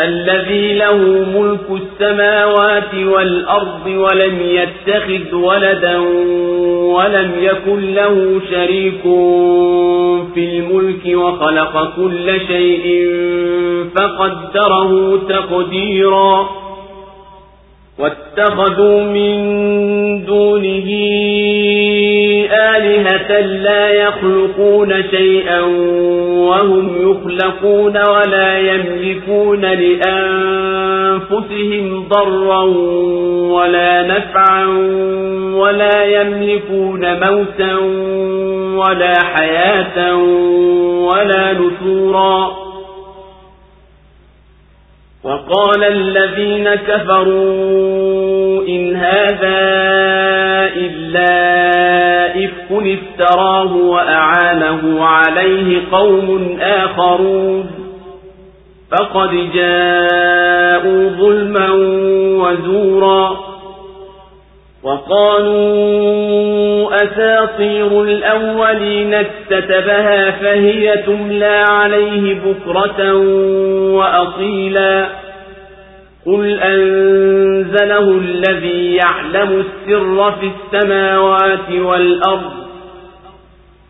الذي له ملك السماوات والأرض ولم يتخذ ولدا ولم يكن له شريك في الملك وخلق كل شيء فقدره تقديرا. واتخذوا من دونه آلهة لا يخلقون شيئا وهم يخلقون ولا يملكون لأنفسهم ضرا ولا نفعا ولا يملكون موتا ولا حياة ولا نشورا. وقال الذين كفروا إن هذا إلا إفك افتراه وأعانه عليه قوم آخرون. فقد جاءوا ظلما وزورا وقالوا أساطير الأولين اكتتبها فهي تملى عليه بكرة وأصيلا. قل أنزله الذي يعلم السر في السماوات والأرض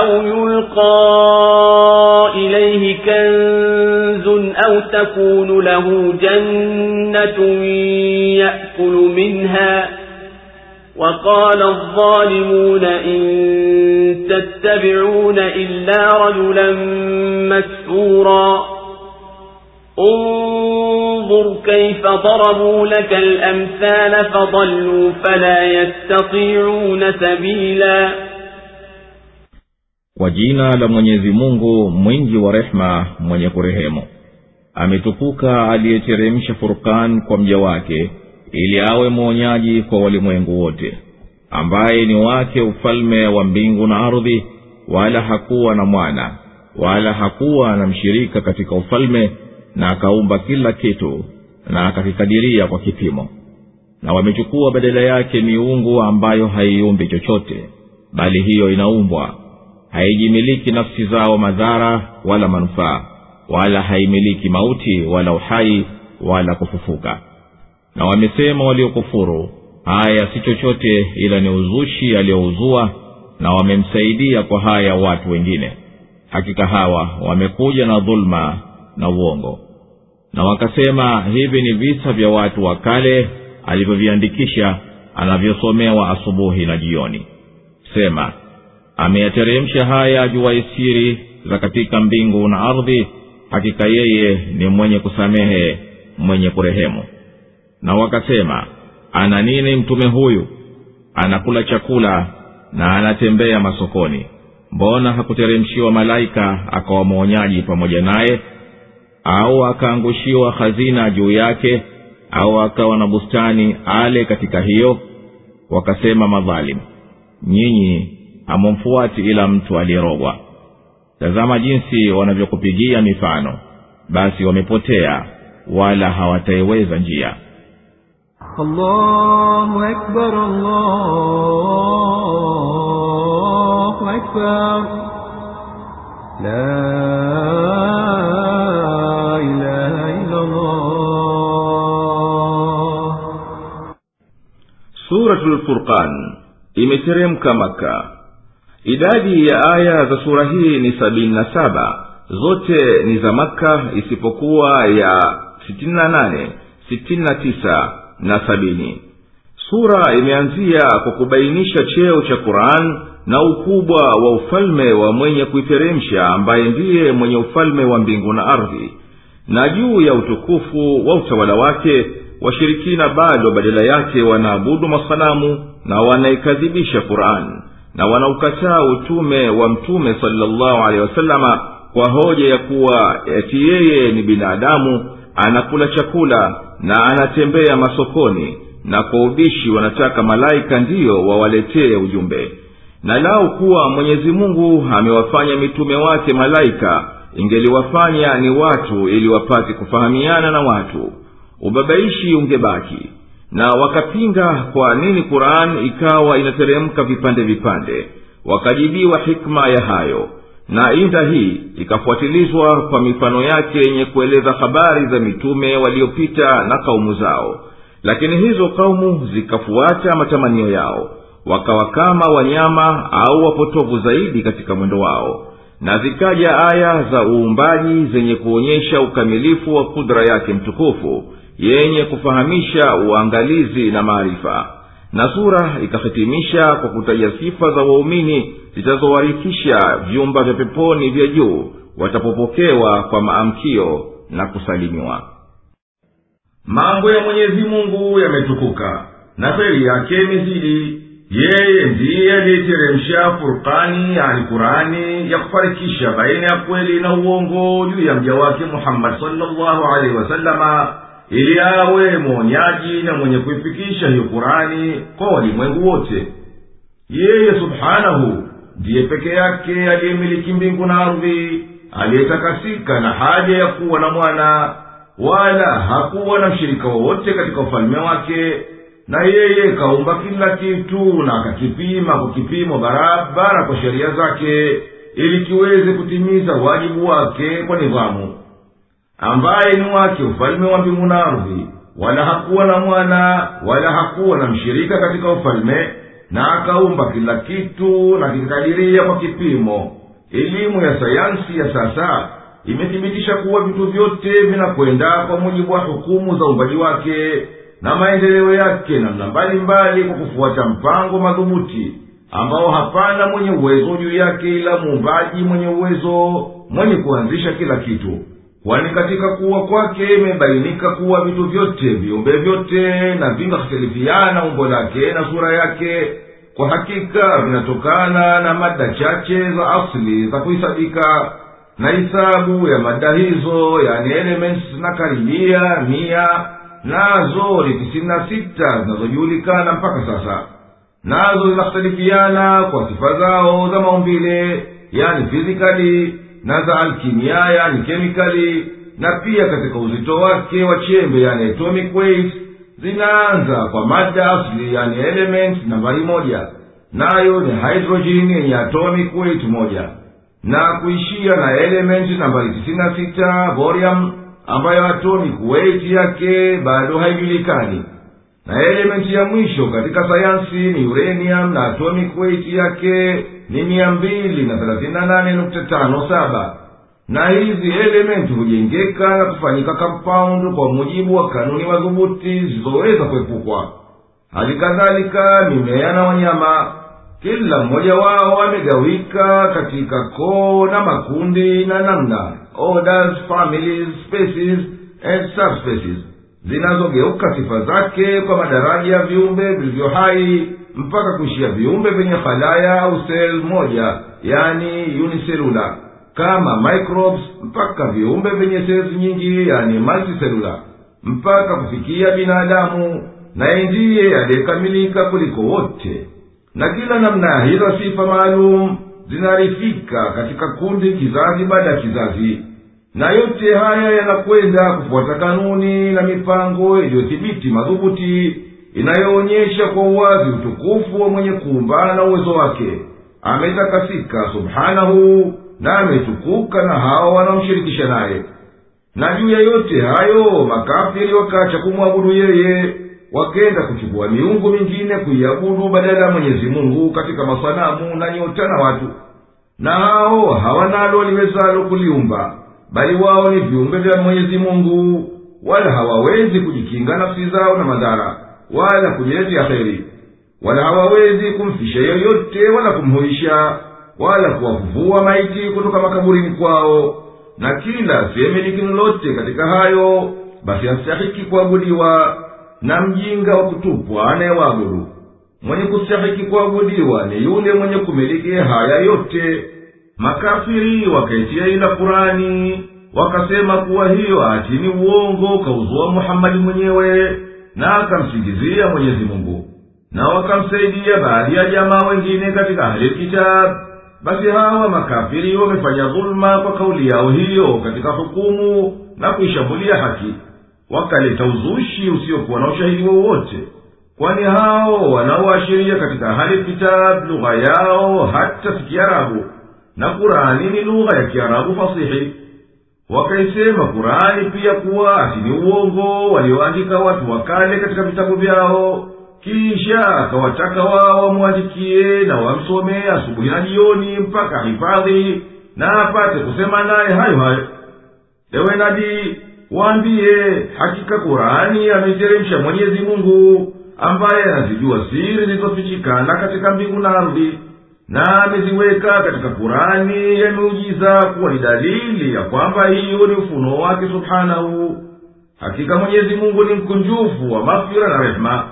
أو يلقى إليه كنز أو تكون له جنة يأكل منها. وقال الظالمون إن تتبعون إلا رجلا مسحورا. انظر كيف ضربوا لك الأمثال فضلوا فلا يستطيعون سبيلا. Kwa jina la mwenyezi mungu mwingi wa rehema mwenye kurehemu. Ametukuka aliyeteremsha furkan kwa mja wake ili awe mwonyaji kwa walimwengu wote ambaye ni wake ufalme wa mbingu na ardhi wala hakuwa na mwana wala hakuwa na mshirika katika ufalme na akaumba kila kitu na akakikadiria kwa kipimo. Na wamechukua badala yake miungu ambayo haiumbi chochote bali hiyo inaumbwa haijimiliki nafsi zao madhara wala manufaa wala haimiliki mauti wala uhai wala kufufuka. Na wamesema waliokufuru haya si chochote ila ni uzushi aliyouzua na wamemsaidia kwa haya watu wengine. Hakika hawa wamekuja na dhuluma na uongo. Na wakasema hivi ni visa vya watu wa kale alivyoviandikisha anavyosomewa asubuhi na jioni. Sema ameyateremsha haya ajuwaye siri za katika mbingu na ardhi hakika yeye ni mwenye kusamehe mwenye kurehemu. Na wakasema ana nini mtume huyu? Anakula chakula na anatembea masokoni. Mbona hakuteremshiwa malaika akawa mwonyaji pamoja naye? Au akaangushiwa hazina juu yake au akawa na bustani ale katika hiyo? Wakasema madhalimu nyinyi hamumfuati ila mtu aliyerogwa tazama jinsi wanavyokupigia mifano basi wamepotea wala hawataiweza njia allahu akbar, allahu akbar. La ilaha illallah. imeteremka maka idadi ya aya za sura hii ni sabini na saba. Zote ni za makka isipokuwa ya sitini na nane sitini na tisa na sabini. Sura imeanzia kwa kubainisha cheo cha quran na ukubwa wa ufalme wa mwenye kuiteremsha ambaye ndiye mwenye ufalme wa mbingu na ardhi. Na juu ya utukufu wa utawala wake washirikina bado badala yake wanaabudu masanamu na wanaikadhibisha qurani na wanaukataa utume wa mtume salllahu alehi wasalama kwa hoja ya kuwa eti yeye ni binadamu anakula chakula na anatembea masokoni na kwa ubishi wanataka malaika ndiyo wawaletee ujumbe. Na lau kuwa mwenyezi mungu amewafanya mitume wake malaika ingeliwafanya ni watu ili wapate kufahamiana na watu. Ubabaishi ungebaki na wakapinga kwa nini quran ikawa inateremka vipande vipande. Wakajibiwa hikma ya hayo. Na inda hii ikafuatilizwa kwa mifano yake yenye kueleza habari za mitume waliopita na kaumu zao. Lakini hizo kaumu zikafuata matamanio yao. Wakawa kama wanyama au wapotovu zaidi katika mwendo wao. Na zikaja aya za uumbaji zenye kuonyesha ukamilifu wa kudra yake mtukufu yenye kufahamisha uangalizi na maarifa. Na sura ikahitimisha kwa kutaja sifa za waumini zitazowarikisha vyumba vya peponi vya juu watapopokewa kwa maamkio na kusalimiwa. Mambo ya mwenyezi mungu yametukuka na kheri yake mizidi yeye ndiye aliyeteremsha furkani yani kurani ya kufarikisha baina ya kweli na uongo juu ya mja wake muhammadi salllahu alaihi wasalama ili awe mwonyaji na mwenye kuifikisha hiyo kurani kwa walimwengu wote. Yeye subhanahu ndiye peke yake aliyemiliki mbingu na ardhi aliyetakasika na haja ya kuwa na mwana wala hakuwa na mshirika wowote katika ufalme wake na yeye kaumba kila kitu na akakipima kwa kipimo barabara kwa sheria zake ili kiweze kutimiza wajibu wake kwa nidhamu ambaye ni wake ufalme wa mbingu na ardhi. Wala hakuwa na mwana wala hakuwa na mshirika katika ufalme na akaumba kila kitu na kikikadiria kwa kipimo. Elimu ya sayansi ya sasa imethibitisha kuwa vitu vyote vinakwenda kwa mujibu wa hukumu za uumbaji wake na maendeleo yake namna mbalimbali kwa kufuata mpango madhubuti ambao hapana mwenye uwezo juu yake ila muumbaji mwenye uwezo mwenye kuanzisha kila kitu kwani katika kuwa kwake imebainika kuwa vitu vyote viumbe vyote na vinahitilifiana umbo lake na sura yake kwa hakika vinatokana na mada chache za asili za kuhisabika na hisabu ya mada hizo yani elements na karibia mia nazo ni tisini na sita zinazojulikana mpaka sasa. Nazo zinakhtalifiana kwa sifa zao za maumbile yani fizikali na za alkimia yani kemikali na pia katika uzito wake wa chembe yani atomic weight zinaanza kwa mada asli yani element nambari moja. Nayo ni hydrogen yenye atomic weight moja. Na kuishia na element nambari tisini na sita borium ambayo atomic weight yake bado haijulikani. Na elementi ya mwisho katika sayansi ni uranium na atomic weight yake ni mia mbili na thelathini na nane nukta tano saba. Na hizi elementi hujengeka na kufanyika kampaundi kwa mujibu wa kanuni madhubuti zisizoweza kuepukwa. Hali kadhalika mimea na wanyama kila mmoja wao amegawika katika koo na makundi na namna. Orders families species and subspecies zinazogeuka sifa zake kwa madaraja ya viumbe vilivyo hai mpaka kuishia viumbe vyenye halaya au sel moja yani uniselula kama microbes mpaka viumbe vyenye sels nyingi yani multiselula mpaka kufikia binadamu naye ndiye aliyekamilika kuliko wote. Na kila namna ya hizo sifa maalum zinarifika katika kundi kizazi baada ya kizazi. Na yote haya yanakwenda kufuata kanuni na mipango iliyothibiti madhubuti inayoonyesha kwa uwazi utukufu wa mwenye kuumba na uwezo wake. Ametakasika subhanahu na ametukuka na hawa wanaomshirikisha naye. Na juu ya yote hayo makafiri wakacha kumwabudu yeye wakenda kuchukua miungu mingine kuiabudu badala ya mwenyezi mungu katika masanamu na nyota na watu. Na hao hawanalo liwezalo kuliumba bali wao ni viumbe vya mwenyezi mungu wala hawawezi kujikinga nafsi zao na madhara wala kujiletea heri wala hawawezi kumfisha yoyote wala kumhuisha wala kuwafufua maiti kutoka makaburini kwao. Na kila asiyemiliki lolote katika hayo basi hastahiki kuabudiwa na mjinga wa kutupwa anayewaabudu. Mwenye kustahiki kuabudiwa ni yule mwenye kumiliki haya yote. Makafiri wakaitia ila kurani wakasema kuwa hiyo ati ni uongo kauzua muhammadi mwenyewe na akamsingizia mwenyezi mungu na wakamsaidia baadhi ya jamaa wengine katika ahli kitabu basi hawa makafiri wamefanya dhuluma kwa kauli yao hiyo katika hukumu na kuishambulia haki wakaleta uzushi usiokuwa na ushahidi wowote kwani hao wanaoashiria katika hali kitab lugha yao hata si kiarabu na kurani ni lugha ya kiarabu fasihi wakaisema kurani pia kuwa ati ni uongo walioandika watu wa kale katika vitabu vyao. Kisha akawataka wao wamwandikie na wamsomee asubuhi na jioni mpaka hifadhi na apate kusema naye hayo hayo. Ewe nabii waambiye hakika kurani ameiteremsha mwenyezi mungu ambaye anazijua siri zilizofichikana katika mbingu na ardhi na ameziweka katika kurani ya miujiza kuwa ni dalili ya kwamba hiyo ni ufunuo wake subhanahu. Hakika mwenyezi mungu ni mkunjufu wa mafira na rehema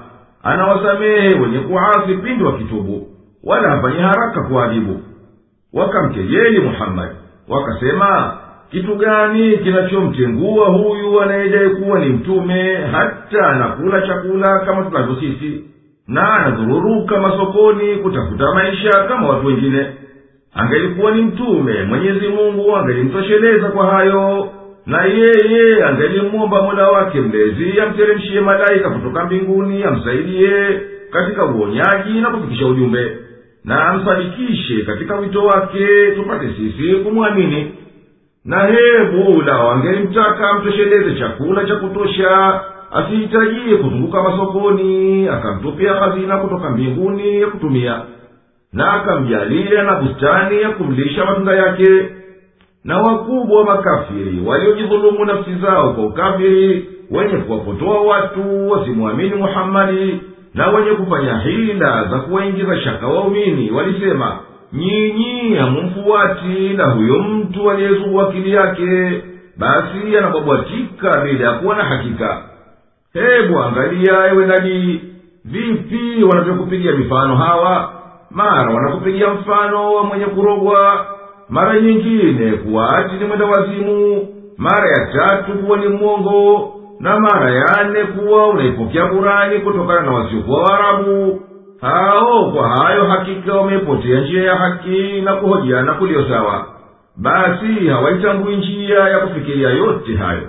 anawasamehe wenye kuasi pindi wakitubu wala hafanyi haraka kuadhibu wakamkejeli muhammadi wakasema kitu gani kinachomtengua huyu anayedai kuwa ni mtume hata anakula chakula kama tunavyo sisi na anazururuka masokoni kutafuta maisha kama watu wengine. Angelikuwa ni mtume mwenyezi mungu angelimtosheleza kwa hayo na yeye angelimwomba mola wake mlezi amteremshie malaika kutoka mbinguni amsaidie katika uonyaji na kufikisha ujumbe na amsadikishe katika wito wake tupate sisi kumwamini. Na hebu lao angelimtaka amtosheleze chakula cha kutosha asihitajie kuzunguka masokoni akamtupia hazina kutoka mbinguni ya kutumia na akamjalia na bustani ya kumlisha matunda yake. Na wakubwa wa makafiri waliojidhulumu nafsi zao kwa ukafiri wenye kuwapotoa watu wasimwamini muhammadi na wenye kufanya hila za kuwaingiza shaka waumini walisema nyinyi hamumfuati na huyo mtu aliyezugu akili yake basi anabwabwatika bila ya kuwa na hakika hebu angalia ewe nabii vipi wanavyokupigia mifano hawa. Mara wanakupigia mfano wa mwenye kurogwa mara nyingine kuwa ati ni mwenda wazimu mara ya tatu kuwa ni mwongo na mara ya nne kuwa unaipokea kurani kutokana na wasiokuwa waarabu. Hao kwa hayo hakika wameipotea njia ya haki na kuhojiana kuliyo sawa. Basi hawaitambui njia ya kufikiria yote hayo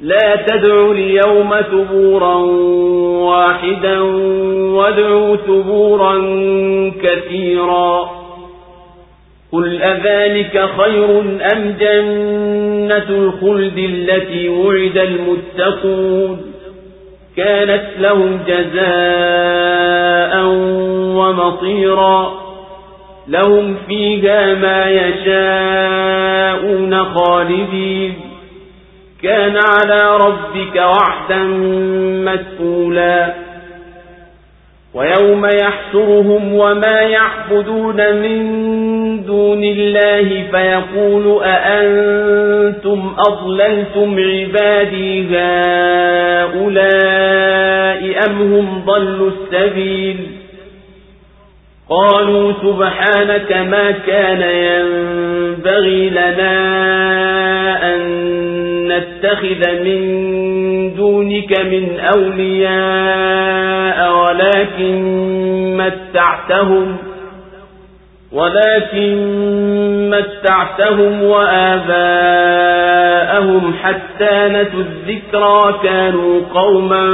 لا تدعوا اليوم ثبورا واحدا وادعوا ثبورا كثيرا. قل أذلك خير أم جنة الخلد التي وعد المتقون؟ كانت لهم جزاء ومطيرا لهم فيها ما يشاءون خالدين. كان على ربك وعدا مسئولا ويوم يحشرهم وما يعبدون من دون الله فيقول أأنتم أضللتم عبادي هؤلاء أم هم ضلوا السبيل؟ قالوا سبحانك ما كان ينبغي لنا أن نتخذ من دونك من أولياء ولكن متعتهم ولكن متعتهم وآباءهم حتى نسوا الذكرى كانوا قوما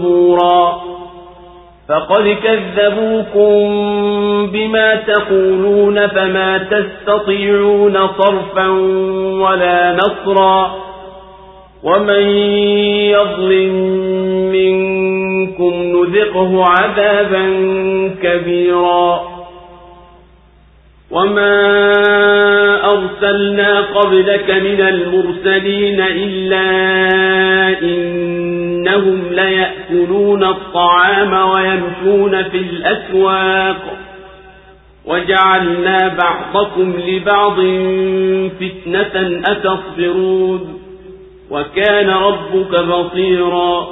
بورا. فقد كذبوكم بما تقولون فما تستطيعون صرفا ولا نصرا ومن يظلم منكم نذقه عذابا كبيرا وما أرسلنا قبلك من المرسلين إلا إنهم ليأكلون الطعام ويمشون في الأسواق وجعلنا بعضكم لبعض فتنة أتصبرون وكان ربك بصيرا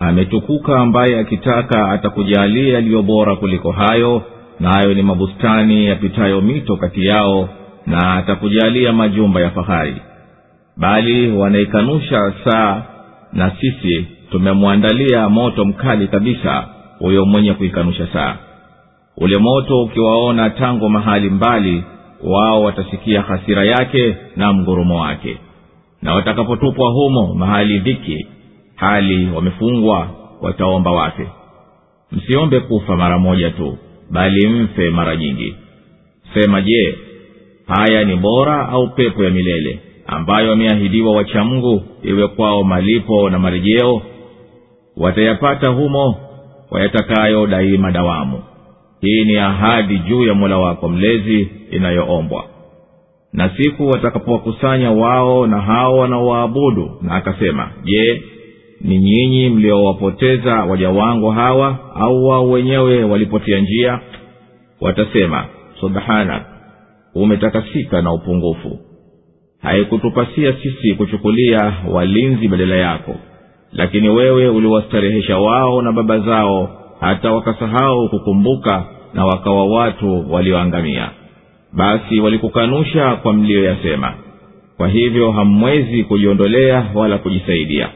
ametukuka ambaye akitaka atakujalia yaliyo bora kuliko hayo nayo ni mabustani yapitayo mito kati yao na atakujalia majumba ya fahari bali wanaikanusha saa na sisi tumemwandalia moto mkali kabisa huyo mwenye kuikanusha saa. Ule moto ukiwaona tangu mahali mbali wao watasikia hasira yake na mgurumo wake. Na watakapotupwa humo mahali dhiki hali wamefungwa wataomba wafe. Msiombe kufa mara moja tu bali mfe mara nyingi. Sema je haya ni bora au pepo ya milele ambayo wameahidiwa wachamngu iwe kwao malipo na marejeo watayapata humo wayatakayo daima dawamu. Hii ni ahadi juu ya mola wako mlezi inayoombwa. Na siku watakapowakusanya wao na hao wanaowaabudu na akasema je ni nyinyi mliowapoteza waja wangu hawa au wao wenyewe walipotia njia? Watasema subhanak umetakasika na upungufu haikutupasia sisi kuchukulia walinzi badala yako. Lakini wewe uliwastarehesha wao na baba zao hata wakasahau kukumbuka na wakawa watu walioangamia. Basi walikukanusha kwa mliyoyasema. Kwa hivyo hamwezi kujiondolea wala kujisaidia.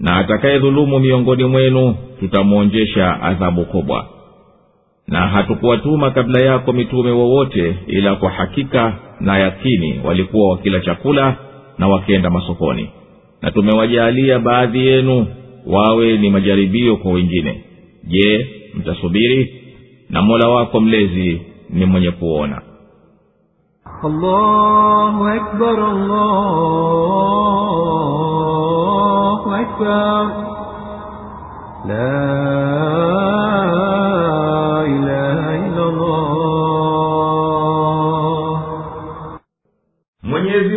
Na atakayedhulumu miongoni mwenu tutamwonjesha adhabu kubwa. Na hatukuwatuma kabla yako mitume wowote ila kwa hakika na yatini walikuwa wakila chakula na wakienda masokoni. Na tumewajalia baadhi yenu wawe ni majaribio kwa wengine. Je mtasubiri? Na mola wako mlezi ni mwenye kuona. Allahu akbar, allahu akbar. La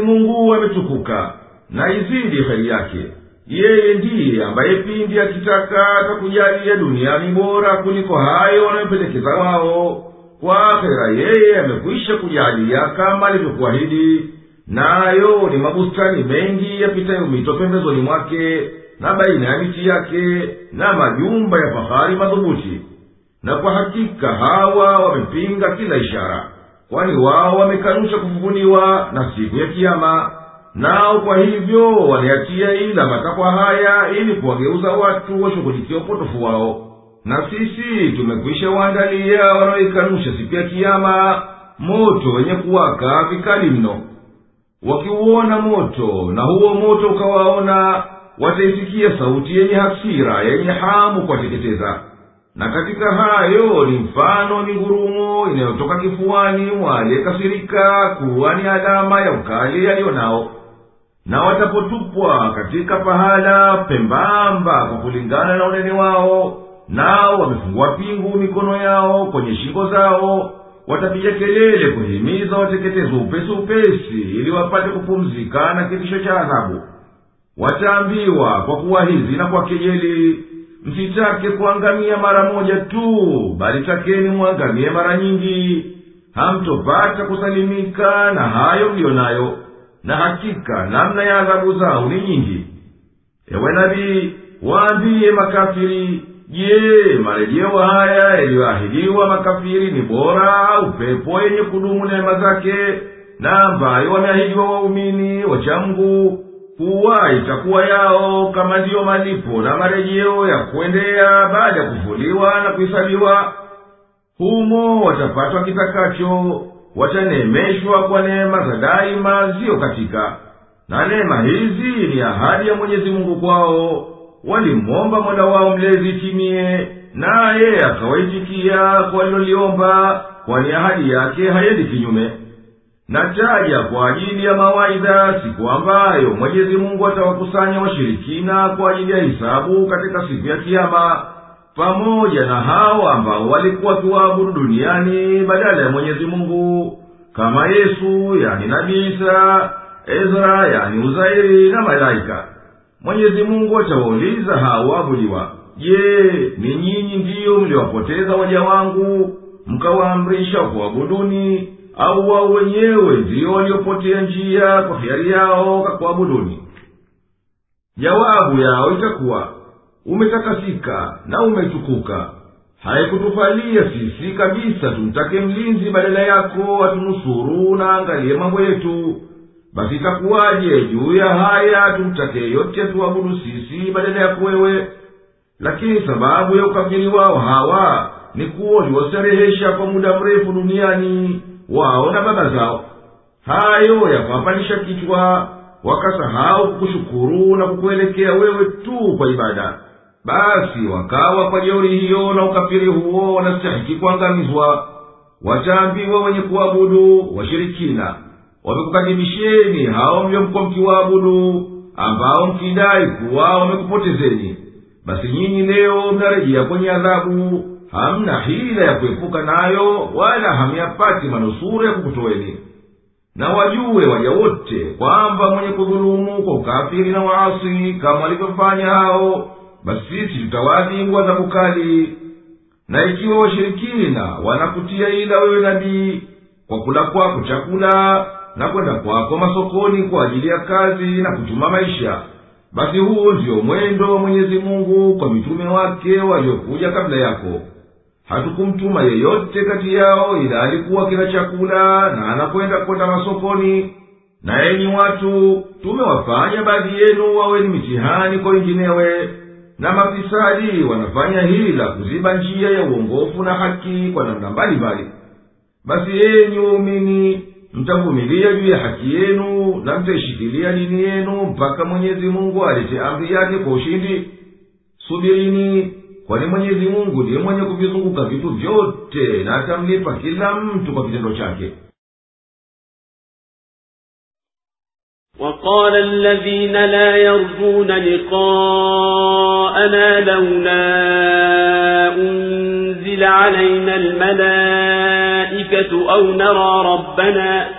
mungu ametukuka na izidi heri yake. Yeye ndiye ambaye pindi akitaka atakujalia duniani bora kuliko hayo wanayopendekeza wao. Kwa akhera yeye amekwisha kujalia kama alivyokuahidi nayo ni mabustani mengi yapitayo mito pembezoni mwake na baina ya miti yake na majumba ya fahari madhubuti. Na kwa hakika hawa wamepinga kila ishara kwani wao wamekanusha kufufuliwa na siku ya kiama nao kwa hivyo waliatia ila matakwa haya ili kuwageuza watu washughulikia upotofu wao. Na sisi tumekwisha waandalia wanaoikanusha siku ya kiama moto wenye kuwaka vikali mno. Wakiuona moto na huo moto ukawaona wataisikia sauti yenye hasira yenye hamu kuwateketeza na katika hayo ni mfano ni ngurumo inayotoka kifuani mwa kuwa ni alama ya ukali aliyo nao. Na watapotupwa katika pahala pembamba kwa kulingana na unene wao nao wamefungua pingu mikono yao kwenye shingo zao watapiga kelele kuhimiza wateketezwa upesi upesi ili wapate kupumzika na kitisho cha adhabu. Wataambiwa kwa kuwahizi na kwa kejeli msitake kuangamia mara moja tu bali takeni mwangamie mara nyingi. Hamtopata kusalimika na hayo mliyo nayo na hakika namna ya adhabu zao ni nyingi. Ewe nabii waambiye makafiri je marejeo haya yaliyoahidiwa makafiri ni bora au pepo yenye kudumu neema zake na ambayo wameahidiwa waumini wachamgu kuwa itakuwa yao kama ndiyo malipo na marejeo ya kuendea baada ya kuvuliwa na kuhesabiwa. Humo watapatwa kitakacho wataneemeshwa kwa neema za daima ziyo katika. Na neema hizi ni ahadi ya mwenyezi mungu kwao. Walimwomba mola wao mlezi itimie naye akawaitikia kwa waliloliomba kwani ahadi yake hayendi kinyume nataja kwa ajili ya mawaidha siku ambayo mwenyezi mungu atawakusanya washirikina kwa ajili ya hisabu katika siku ya kiama pamoja na hao ambao walikuwa wakiwaabudu duniani badala ya mwenyezi mungu kama yesu yani nabii isa ezra yani uzairi na malaika. Mwenyezi mungu atawauliza hao waabudiwa je ni nyinyi ndiyo mliwapoteza waja wangu mkawaamrisha kuwabuduni au wao wenyewe ndiyo waliopotea njia kwa hiari yao kakuabuduni jawabu yao itakuwa umetakasika na umetukuka. Haikutufalia sisi kabisa tumtake mlinzi badala yako atunusuru na angalie mambo yetu. Basi itakuwaje juu ya haya tumtake yote tuabudu sisi badala yako wewe? Lakini sababu ya ukafiri wao hawa ni kuwa uliwastarehesha kwa muda mrefu duniani wao na baba zao. Hayo yakawapandisha kichwa wakasahau kukushukuru na kukuelekea wewe tu kwa ibada. Basi wakawa kwa jeuri hiyo na ukafiri huo wanastahiki kuangamizwa. Wataambiwa wenye kuabudu washirikina wamekukadhibisheni hao mliomkuwa mkiwaabudu ambao mkidai kuwa wamekupotezeni. Basi nyinyi leo mnarejea kwenye adhabu hamna hila ya kuepuka nayo wala hamyapati manusura ya kukutoweni na wajue waja wote kwamba mwenye kudhulumu kwa ukafiri na waasi kama walivyofanya hao basi sisi tutawaadhibu adhabu kali na ikiwa washirikina wanakutia ila wewe nabii kwa kula kwako chakula na kwenda kwako masokoni kwa ajili ya kazi na kutuma maisha basi huo ndio mwendo wa mwenyezi mungu kwa mitume wake waliokuja kabla yako hatukumtuma yeyote kati yao ila alikuwa kila chakula na anakwenda kwenda masokoni. Na enyi watu tumewafanya baadhi yenu wawe ni mitihani kwa wenginewe. Na mafisadi wanafanya hila kuziba njia ya uongofu na haki kwa namna mbalimbali. Basi enyi waumini mtavumilia juu ya haki yenu na mtaishikilia dini yenu mpaka mwenyezi mungu alete amri yake kwa ushindi. Subirini kwani mwenyezi mungu ndiye mwenye kuvizunguka vitu vyote na atamlipa kila mtu kwa kitendo chake وقال الذين لا يرجون لقاءنا لولا أنزل علينا الملائكة أو نرى ربنا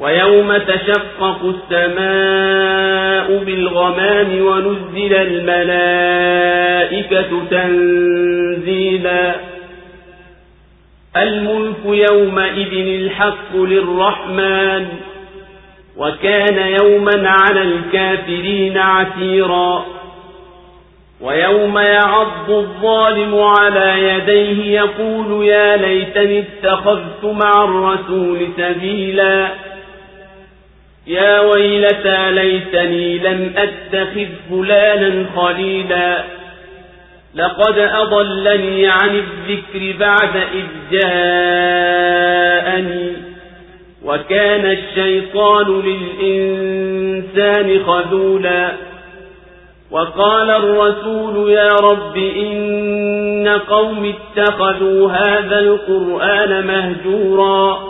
ويوم تشقق السماء بالغمام ونزل الملائكة تنزيلا. الملك يومئذ الحق للرحمن وكان يوما على الكافرين عسيرا. ويوم يعض الظالم على يديه يقول يا ليتني اتخذت مع الرسول سبيلا. يا ويلتى ليتني لم أتخذ فلانا خليلا. لقد أضلني عن الذكر بعد إذ جاءني. وكان الشيطان للإنسان خذولا. وقال الرسول يا رب إن قوم اتخذوا هذا القرآن مهجورا.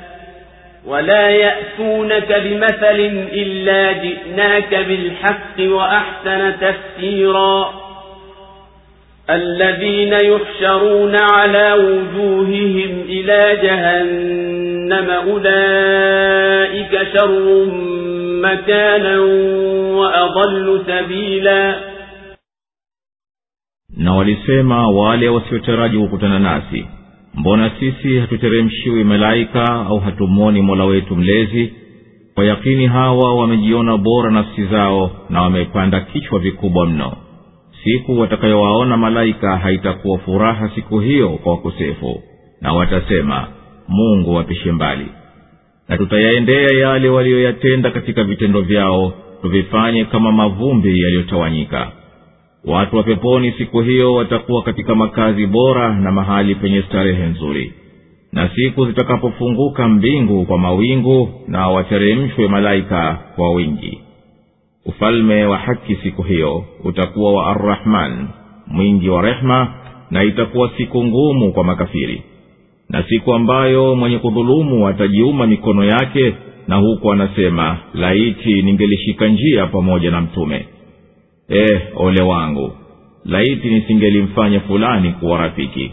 ولا يأتونك بمثل إلا جئناك بالحق وأحسن تفسيرا الذين يحشرون على وجوههم إلى جهنم أولئك شر مكانا وأضل سبيلا na walisema wale wasiotaraji kukutana nasi. Mbona sisi hatuteremshiwi malaika au hatumwoni mola wetu mlezi? Kwa yakini hawa wamejiona bora nafsi zao na wamepanda kichwa vikubwa mno. Siku watakayowaona malaika haitakuwa furaha siku hiyo kwa wakosefu. Na watasema mungu wapishe mbali. Na tutayaendea yale waliyoyatenda katika vitendo vyao tuvifanye kama mavumbi yaliyotawanyika watu wa peponi siku hiyo watakuwa katika makazi bora na mahali penye starehe nzuri. Na siku zitakapofunguka mbingu kwa mawingu na wateremshwe malaika kwa wingi. Ufalme wa haki siku hiyo utakuwa wa arrahman mwingi wa rehma na itakuwa siku ngumu kwa makafiri. Na siku ambayo mwenye kudhulumu atajiuma mikono yake na huku anasema laiti ningelishika njia pamoja na mtume eh ole wangu laiti nisingelimfanya fulani kuwa rafiki.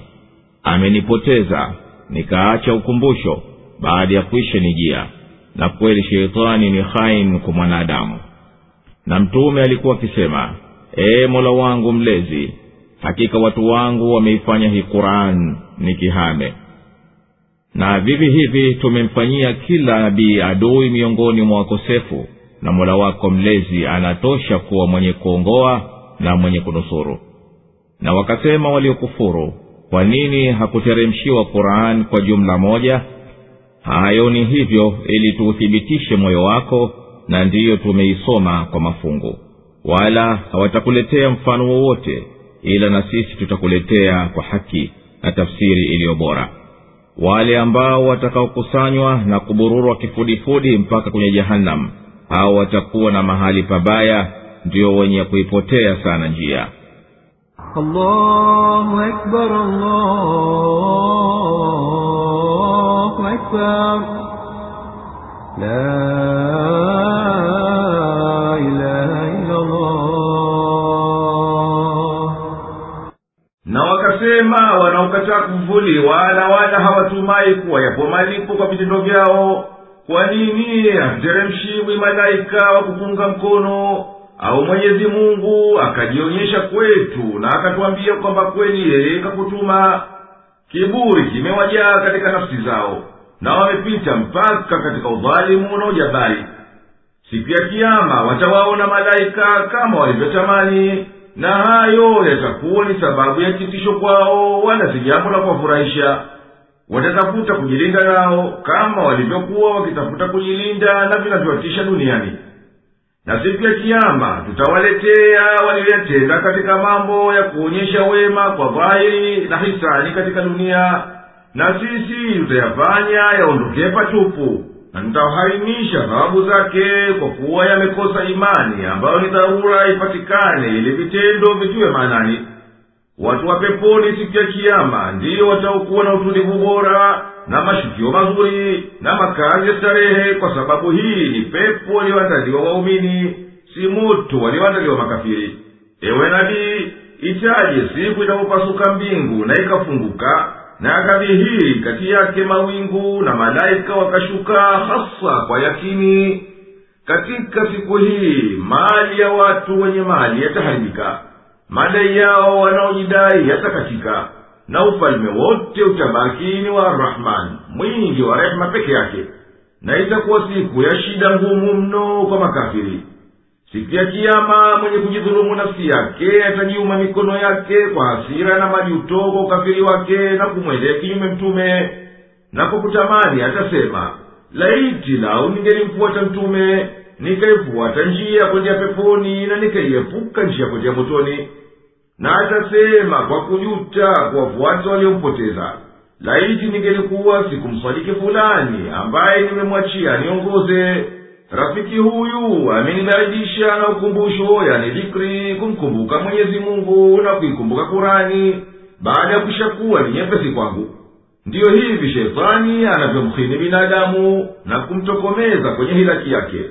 Amenipoteza nikaacha ukumbusho baada ya kuisha nijia. Na kweli sheitani ni hain kwa mwanadamu. Na mtume alikuwa akisema ee mola wangu mlezi hakika watu wangu wameifanya hii quran ni kihame. Na vivi hivi tumemfanyia kila nabii adui miongoni mwa wakosefu na mola wako mlezi anatosha kuwa mwenye kuongoa na mwenye kunusuru. Na wakasema waliokufuru kwa nini hakuteremshiwa qurani kwa jumla moja? Hayo ni hivyo ili tuuthibitishe moyo wako na ndiyo tumeisoma kwa mafungu. Wala hawatakuletea mfano wowote ila na sisi tutakuletea kwa haki na tafsiri iliyo bora. Wale ambao watakaokusanywa na kubururwa kifudifudi mpaka kwenye jahannam au watakuwa na mahali pabaya ndio wenye kuipotea sana njia. Allahu akbar, allahu akbar. La ilaha illa na wakasema wanaokataa kumvuli wala wala hawatumai kuwa yapo malipo kwa vitendo vyao kwa nini hamteremshiwi malaika wa kupunga mkono? Au mwenyezi mungu akajionyesha kwetu na akatwambia kwamba kweli yeye kakutuma? Kiburi kimewajaa katika nafsi zao na wamepita mpaka katika udhalimu na ujabari. Siku ya kiama watawaona malaika kama walivyotamani na hayo yatakuwa ni sababu ya kitisho kwao wala si jambo la kuwafurahisha watatafuta kujilinda nao kama walivyokuwa wakitafuta kujilinda na vinavyowatisha duniani. Na siku ya kiama tutawaletea walioyatenda katika mambo ya kuonyesha wema kwa dhahiri na hisani katika dunia na sisi tutayafanya yaondokee patupu na tutawaharimisha thawabu zake kwa kuwa yamekosa imani ambayo ni dharura ipatikane ili vitendo vitiwe maanani watu wa peponi siku ya kiama ndiyo wataokuwa na utulivu bora na mashukio mazuri na makazi ya starehe kwa sababu hii ni pepo walioandaliwa waumini si moto walioandaliwa makafiri. Ewe nabii itaje siku itapopasuka mbingu na ikafunguka na akadhihiri kati yake mawingu na malaika wakashuka hasa kwa yakini. Katika siku hii mali ya watu wenye mali yataharibika madai yao wanaojidai yatakatika na ufalme wote utabaki ni wa arrahmani mwingi wa rehema peke yake. Na itakuwa siku ya shida ngumu mno kwa makafiri. Siku ya kiama mwenye kujidhulumu nafsi yake atajiuma mikono yake kwa hasira na majuto kwa ukafiri wake na kumwendea kinyume mtume. Na kwa kutamani atasema laiti lau ningelimfuata mtume nikaifuata njia kwendea peponi na nikaiepuka njia kwendea motoni na atasema kwa kujuta kuwafuata waliompoteza laiti ningelikuwa sikumsadiki fulani ambaye nimemwachia niongoze. Rafiki huyu amenibaidisha na ukumbusho yani dhikri kumkumbuka mwenyezi mungu na kuikumbuka kurani baada ya kushakuwa ni kwangu. Ndiyo hivi shetani anavyomhini binadamu na kumtokomeza kwenye hilaki yake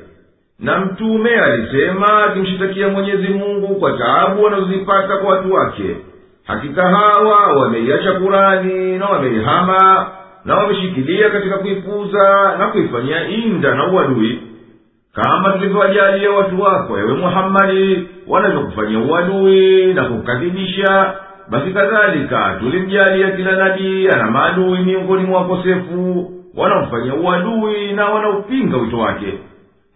na mtume alisema akimshitakia mwenyezi mungu kwa taabu wanazozipata kwa watu wake hakika hawa wameiacha kurani na wameihama na wameshikilia katika kuipuza na kuifanyia inda na uadui. Kama tulivyowajalia watu wako ewe muhammadi wanavyokufanyia uadui na kukadhibisha basi kadhalika tulimjalia kila nabii ana maadui miongoni mwa wakosefu wanaomfanyia uadui na wanaopinga wito wake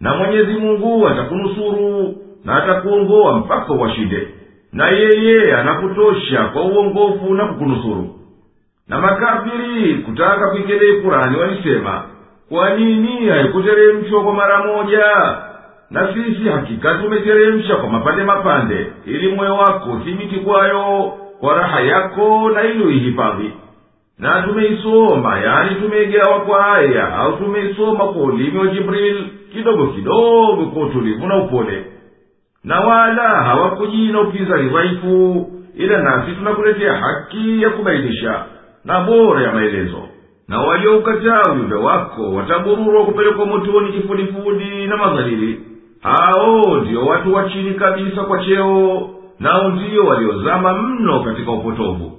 na mwenyezi mungu atakunusuru na atakuongoa mpaka uwashinde. Na yeye anakutosha kwa uongofu na kukunusuru. Na makafiri kutaka kuikelei kurani walisema kwa nini haikuteremshwa kwa mara moja? Na sisi hakika tumeteremsha kwa mapande mapande ili moyo wako thibiti kwayo kwa raha yako na ili uihifadhi na tumeisoma yani tumeigawa kwa aya au tumeisoma kwa ulimi wa jibril kidogo kidogo kwa utulivu na upole. Na wala hawakujii na upinzani dhaifu ila nasi tunakuletea haki ya kubainisha na bora ya maelezo. Na walioukataa ujumbe wako watabururwa kupelekwa motoni kifudifudi na madhalili. Hao ndio watu wa chini kabisa kwa cheo nao ndio waliozama mno katika upotovu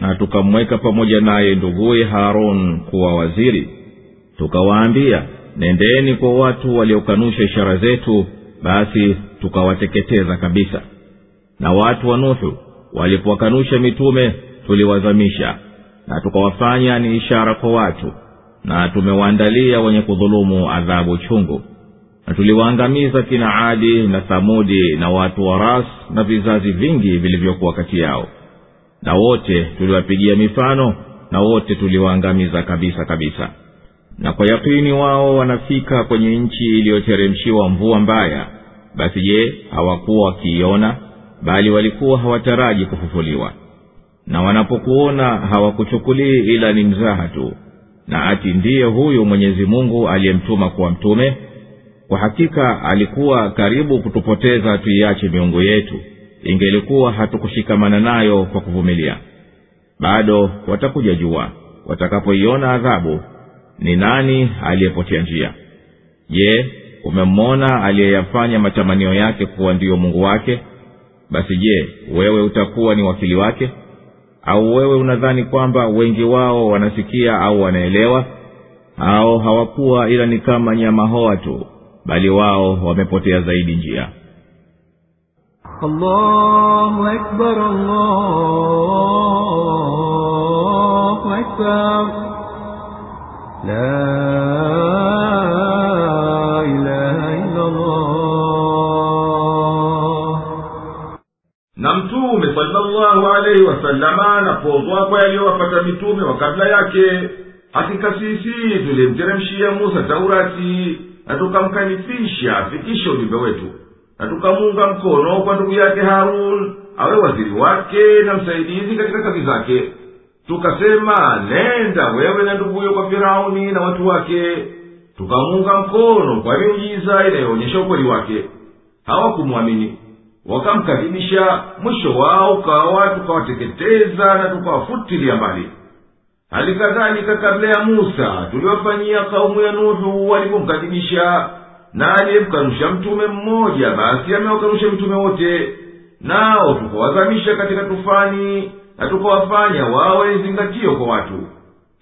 Na tukamweka pamoja naye nduguye haron kuwa waziri. Tukawaambia nendeni kwa watu waliokanusha ishara zetu basi tukawateketeza kabisa. Na watu wa nuhu walipowakanusha mitume tuliwazamisha. Na tukawafanya ni ishara kwa watu. Na tumewaandalia wenye kudhulumu adhabu chungu. Na tuliwaangamiza kina adi na thamudi na watu wa ras na vizazi vingi vilivyokuwa kati yao na wote tuliwapigia mifano na wote tuliwaangamiza kabisa kabisa. Na kwa yakini wao wanafika kwenye nchi iliyoteremshiwa mvua mbaya basi je hawakuwa wakiiona? Bali walikuwa hawataraji kufufuliwa. Na wanapokuona hawakuchukulii ila ni mzaha tu. Na ati ndiye huyu mwenyezi mungu aliyemtuma kuwa mtume? Kwa hakika alikuwa karibu kutupoteza tuiache miungu yetu ingelikuwa hatukushikamana nayo kwa kuvumilia. Bado watakuja jua watakapoiona adhabu ni nani aliyepotea njia? Je umemwona aliyeyafanya matamanio yake kuwa ndiyo mungu wake? Basi je wewe utakuwa ni wakili wake? Au wewe unadhani kwamba wengi wao wanasikia au wanaelewa? Au hawakuwa ila ni kama nyama hoa tu bali wao wamepotea zaidi njia الله أكبر الله أكبر لا إله إلا الله na mtume salllahu alaihi wasalama anapozwa kwa yaliyowapata mitume wa kabla yake hakika sisi tulimteremshia musa taurati na tukamkalifisha afikishe ujumbe wetu na tukamuunga mkono kwa ndugu yake harun awe waziri wake na msaidizi katika kazi zake. Tukasema nenda wewe na nduguyo kwa firauni na watu wake. Tukamuunga mkono kwa miujiza inayoonyesha ukweli wake. Hawakumwamini. Wakamkadhibisha mwisho wao ukawa tukawateketeza na tukawafutilia mbali. Hali kadhalika kabla ya musa tuliwafanyia kaumu ya nuhu walivyomkadhibisha na aliyemkanusha mtume mmoja. Basi amewakanusha mitume wote. Nao tukawazamisha katika tufani na tukawafanya wawe zingatio kwa watu.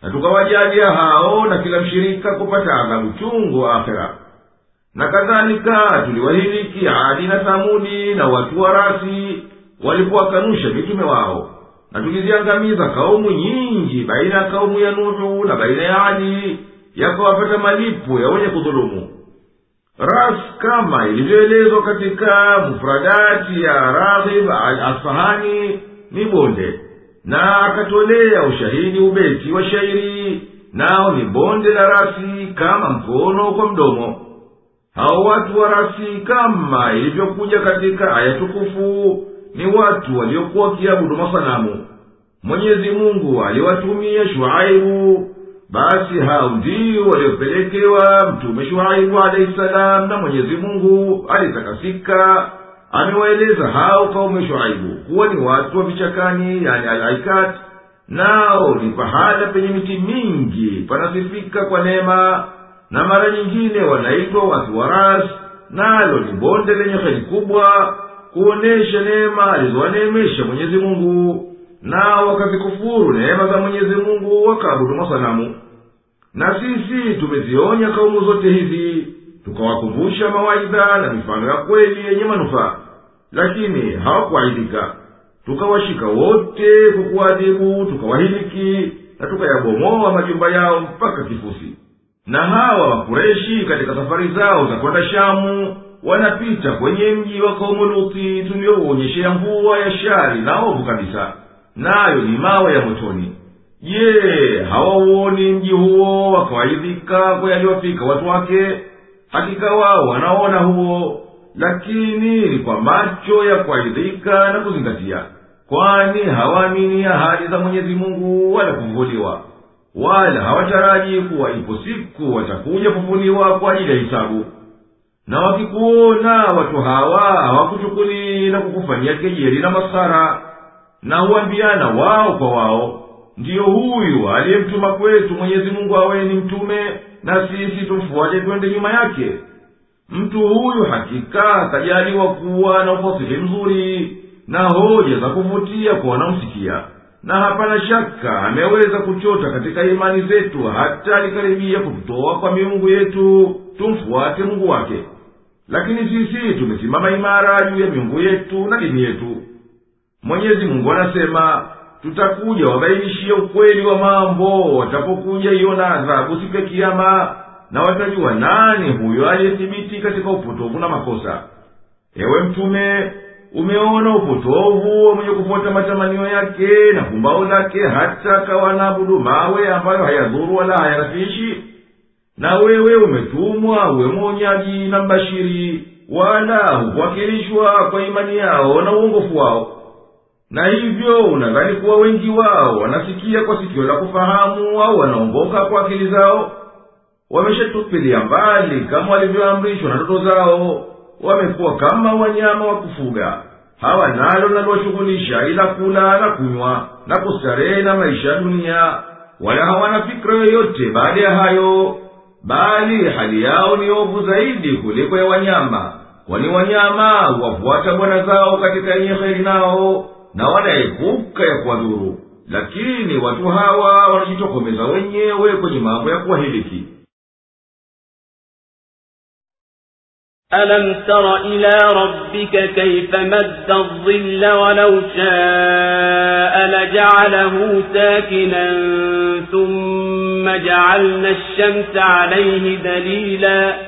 Na tukawajalia hao na kila mshirika kupata adhabu chungu akhera. Na kadhalika tuliwahiliki adi na thamudi na watu wa rasi walipowakanusha mitume wao. Na tuliziangamiza kaumu nyingi baina ya kaumu ya nuhu na baina ya adi yakawapata malipo ya wenye kudhulumu ras kama ilivyoelezwa katika mufradati ya raghib al asfahani ni bonde. Na akatolea ushahidi ubeti wa shairi. Nao ni bonde la rasi kama mkono kwa mdomo. Hao watu wa rasi kama ilivyokuja katika aya tukufu ni watu waliokuwa wakiabudu masanamu. Mwenyezi mungu aliwatumia shuaibu basi hao ndio waliopelekewa mtume shuaibu alahi salamu na mwenyezi mungu alitakasika. Amewaeleza hao kaume shuaibu kuwa ni watu wa vichakani yani alaikat nao ni pahala penye miti mingi panasifika kwa neema na mara nyingine wanaitwa watu wa ras nalo ni bonde lenye heri kubwa kuonesha neema alizowaneemesha mwenyezi mungu nao wakazikufuru neema za mwenyezi mungu wakaabudu masanamu. Na sisi tumezionya kaumu zote hizi tukawakumbusha mawaidha na mifano ya kweli yenye manufaa. Lakini hawakuaidika. Tukawashika wote kwa kuadhibu tukawahiliki na tukayabomoa majumba yao mpaka kifusi. Na hawa wakureshi katika safari zao za kwenda shamu wanapita kwenye mji wa kaumu luti tuliouonyeshea mvua ya shari na ovu kabisa nayo ni mawe ya motoni. Je hawauoni mji huo wakawaidhika kwa yaliyofika watu wake? Hakika wao wanaona huo lakini ni kwa macho ya kuaidhika na kuzingatia kwani hawaamini ahadi za mwenyezi mungu wala kufufuliwa wala hawataraji kuwa ipo siku watakuja kufufuliwa kwa ajili ya hisabu. Na wakikuona watu hawa hawakuchukulii na kukufanyia kejeli na masara na huambiana wao kwa wao ndiyo huyu aliyemtuma kwetu mwenyezi mungu awe ni mtume na sisi tumfuate twende nyuma yake. Mtu huyu hakika akajaliwa kuwa na ufasiri mzuri na hoja za kuvutia kwa wanaomsikia. Na hapana shaka ameweza kuchota katika imani zetu hata alikaribia kututoa kwa miungu yetu tumfuate mungu wake. Lakini sisi tumesimama imara juu ya miungu yetu na dini yetu mwenyezi mungu anasema tutakuja wabainishie ukweli wa mambo. Watapokuja iona adhabu siku ya kiama na watajua nani huyo aliyethibiti katika upotovu na makosa. Ewe mtume umeona upotovu wa mwenye kufuata matamanio yake na pumbao lake hata akawa naabudu mawe ambayo hayadhuru wala hayarafishi na wewe umetumwa uwe mwonyaji na mbashiri wala hukuwakilishwa kwa imani yao na uongofu wao na hivyo unadhani kuwa wengi wao wanasikia kwa sikio la kufahamu au wanaongoka kwa akili zao? Wameshatupilia mbali kama walivyoamrishwa na ndoto zao. Wamekuwa kama wanyama wa kufuga. Hawa nalo linalowashughulisha ila kula na kunywa na kustarehe na maisha ya dunia. Wala hawana fikra yoyote baada ya hayo. Bali hali yao ni ovu zaidi kuliko ya wanyama. Kwani wanyama wafuata bwana zao katika yenye heri nao na wanaepuka ya kuwadhuru lakini watu hawa wanajitokomeza wenyewe kwenye mambo ya kuwahiliki ألم تر إلى ربك كيف مد الظل ولو شاء لجعله ساكنا ثم جعلنا الشمس عليه دليلا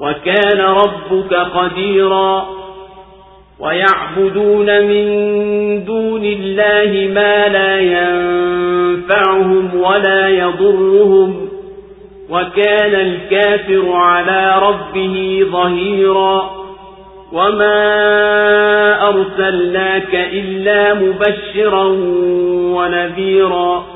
وكان ربك قديرا ويعبدون من دون الله ما لا ينفعهم ولا يضرهم. وكان الكافر على ربه ظهيرا. وما أرسلناك إلا مبشرا ونذيرا.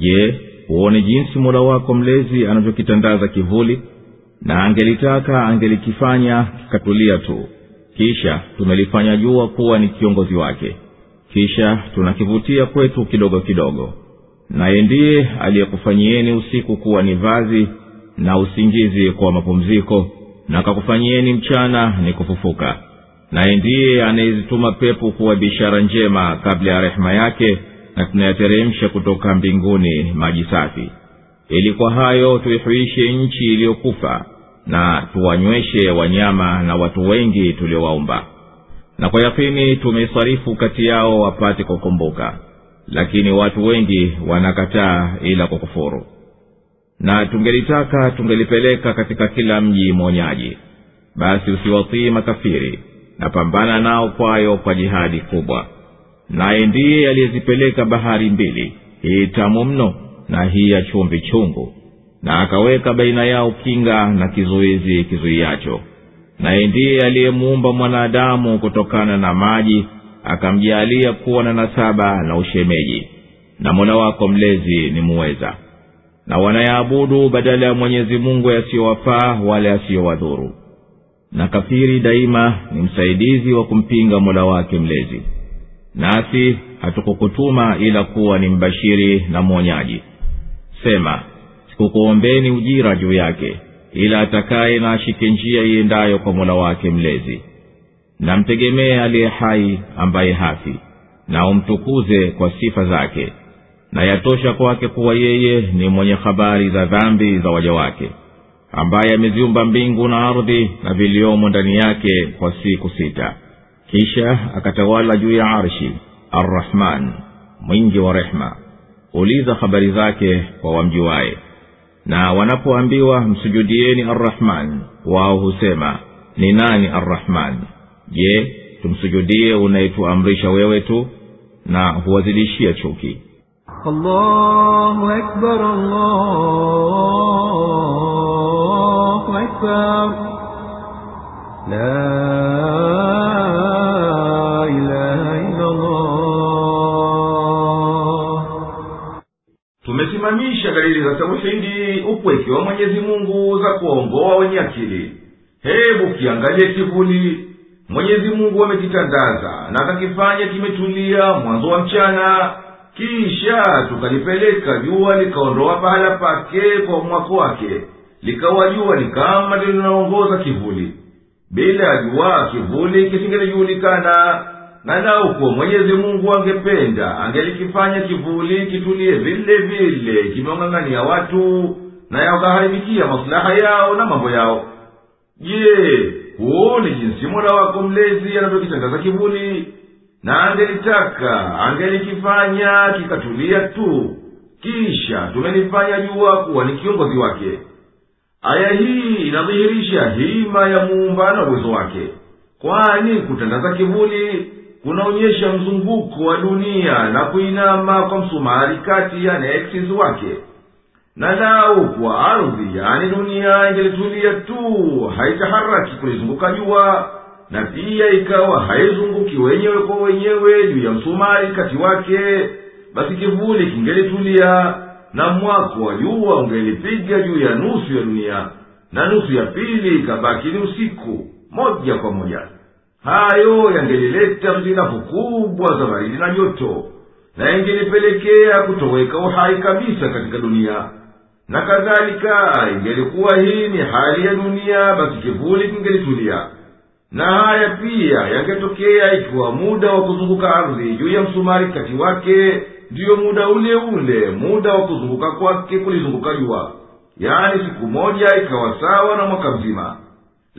Je huone jinsi mola wako mlezi anavyokitandaza kivuli? Na angelitaka angelikifanya kikatulia tu. Kisha tumelifanya jua kuwa ni kiongozi wake. Kisha tunakivutia kwetu kidogo kidogo. Naye ndiye aliyekufanyieni usiku kuwa ni vazi na usingizi kwa mapumziko na akakufanyieni mchana ni kufufuka. Naye ndiye anayezituma pepo kuwa bishara njema kabla ya rehema yake na tunayateremsha kutoka mbinguni maji safi. Ili kwa hayo tuihuishe nchi iliyokufa na tuwanyweshe wanyama na watu wengi tuliowaumba. Na kwa yakini tumesarifu kati yao wapate kukumbuka lakini watu wengi wanakataa ila kwa kufuru. Na tungelitaka tungelipeleka katika kila mji mwonyaji. Basi usiwatii makafiri na pambana nao kwayo kwa jihadi kubwa naye ndiye aliyezipeleka bahari mbili hii tamu mno na hii ya chumvi chungu. Na akaweka baina yao kinga na kizuizi kizuiacho. Naye ndiye aliyemuumba mwanadamu kutokana na maji akamjaalia kuwa na nasaba na ushemeji. Na mola wako mlezi ni muweza. Na wanayaabudu badala ya mwenyezi mungu yasiyowafaa wala yasiyowadhuru. Na kafiri daima ni msaidizi wa kumpinga mola wake mlezi nasi hatukukutuma ila kuwa ni mbashiri na mwonyaji. Sema sikukuombeni ujira juu yake ila atakaye na ashike njia iendayo kwa mola wake mlezi. Namtegemee aliye hai ambaye hafi na umtukuze kwa sifa zake na yatosha kwake kuwa yeye ni mwenye habari za dhambi za waja wake ambaye ameziumba mbingu na ardhi na viliomo ndani yake kwa siku sita kisha akatawala juu ya arshi arrahman mwingi wa rehma. Uliza habari zake kwa wamjuwaye na wanapoambiwa msujudieni arrahman wao husema ni nani arrahman? Je tumsujudie unayetuamrisha wewe tu na huwazidishia chuki? Allahu akbar, allahu akbar. La tumesimamisha dalili za tauhidi upweke wa mwenyezi mungu za kuwaongoa wenye akili. Hebu kiangalie kivuli mwenyezi mungu amekitandaza na akakifanya kimetulia mwanzo wa mchana. Kisha tukalipeleka jua likaondoa pahala pake kwa mwako wake. Likawa jua ni kama ndilo linaongoza kivuli. Bila ya jua kivuli kisingelijulikana na kuwa mwenyezi mungu angependa angelikifanya kivuli kitulie vile vile kimeong'ang'ania watu na yakaharibikia maslaha yao na mambo yao. Je huoni jinsi mola wako mlezi anavyokitangaza kivuli? Na angelitaka angelikifanya kikatulia tu. Kisha tumelifanya jua kuwa ni kiongozi wake. Aya hii inadhihirisha hima ya muumba na uwezo wake. Kwani kutandaza kivuli kunaonyesha mzunguko wa dunia na kuinama kwa msumari kati ya nexis wake. Na lau kwa ardhi yani dunia ingelitulia tu haitaharaki kulizunguka jua na pia ikawa haizunguki wenyewe kwa wenyewe juu ya msumari kati wake basi kivuli kingelitulia na mwako wa jua ungelipiga juu ya nusu ya dunia na nusu ya pili ikabaki ni usiku moja kwa moja hayo yangelileta mzinafu kubwa za baridi na joto na ingelipelekea kutoweka uhai kabisa katika dunia. Na kadhalika ingelikuwa hii ni hali ya dunia basi kivuli kingelitulia. Na haya pia yangetokea ikiwa muda wa kuzunguka ardhi juu ya msumari kati wake ndiyo muda ule ule muda wa kuzunguka kwake kulizunguka jua. Yaani siku moja ikawa sawa na mwaka mzima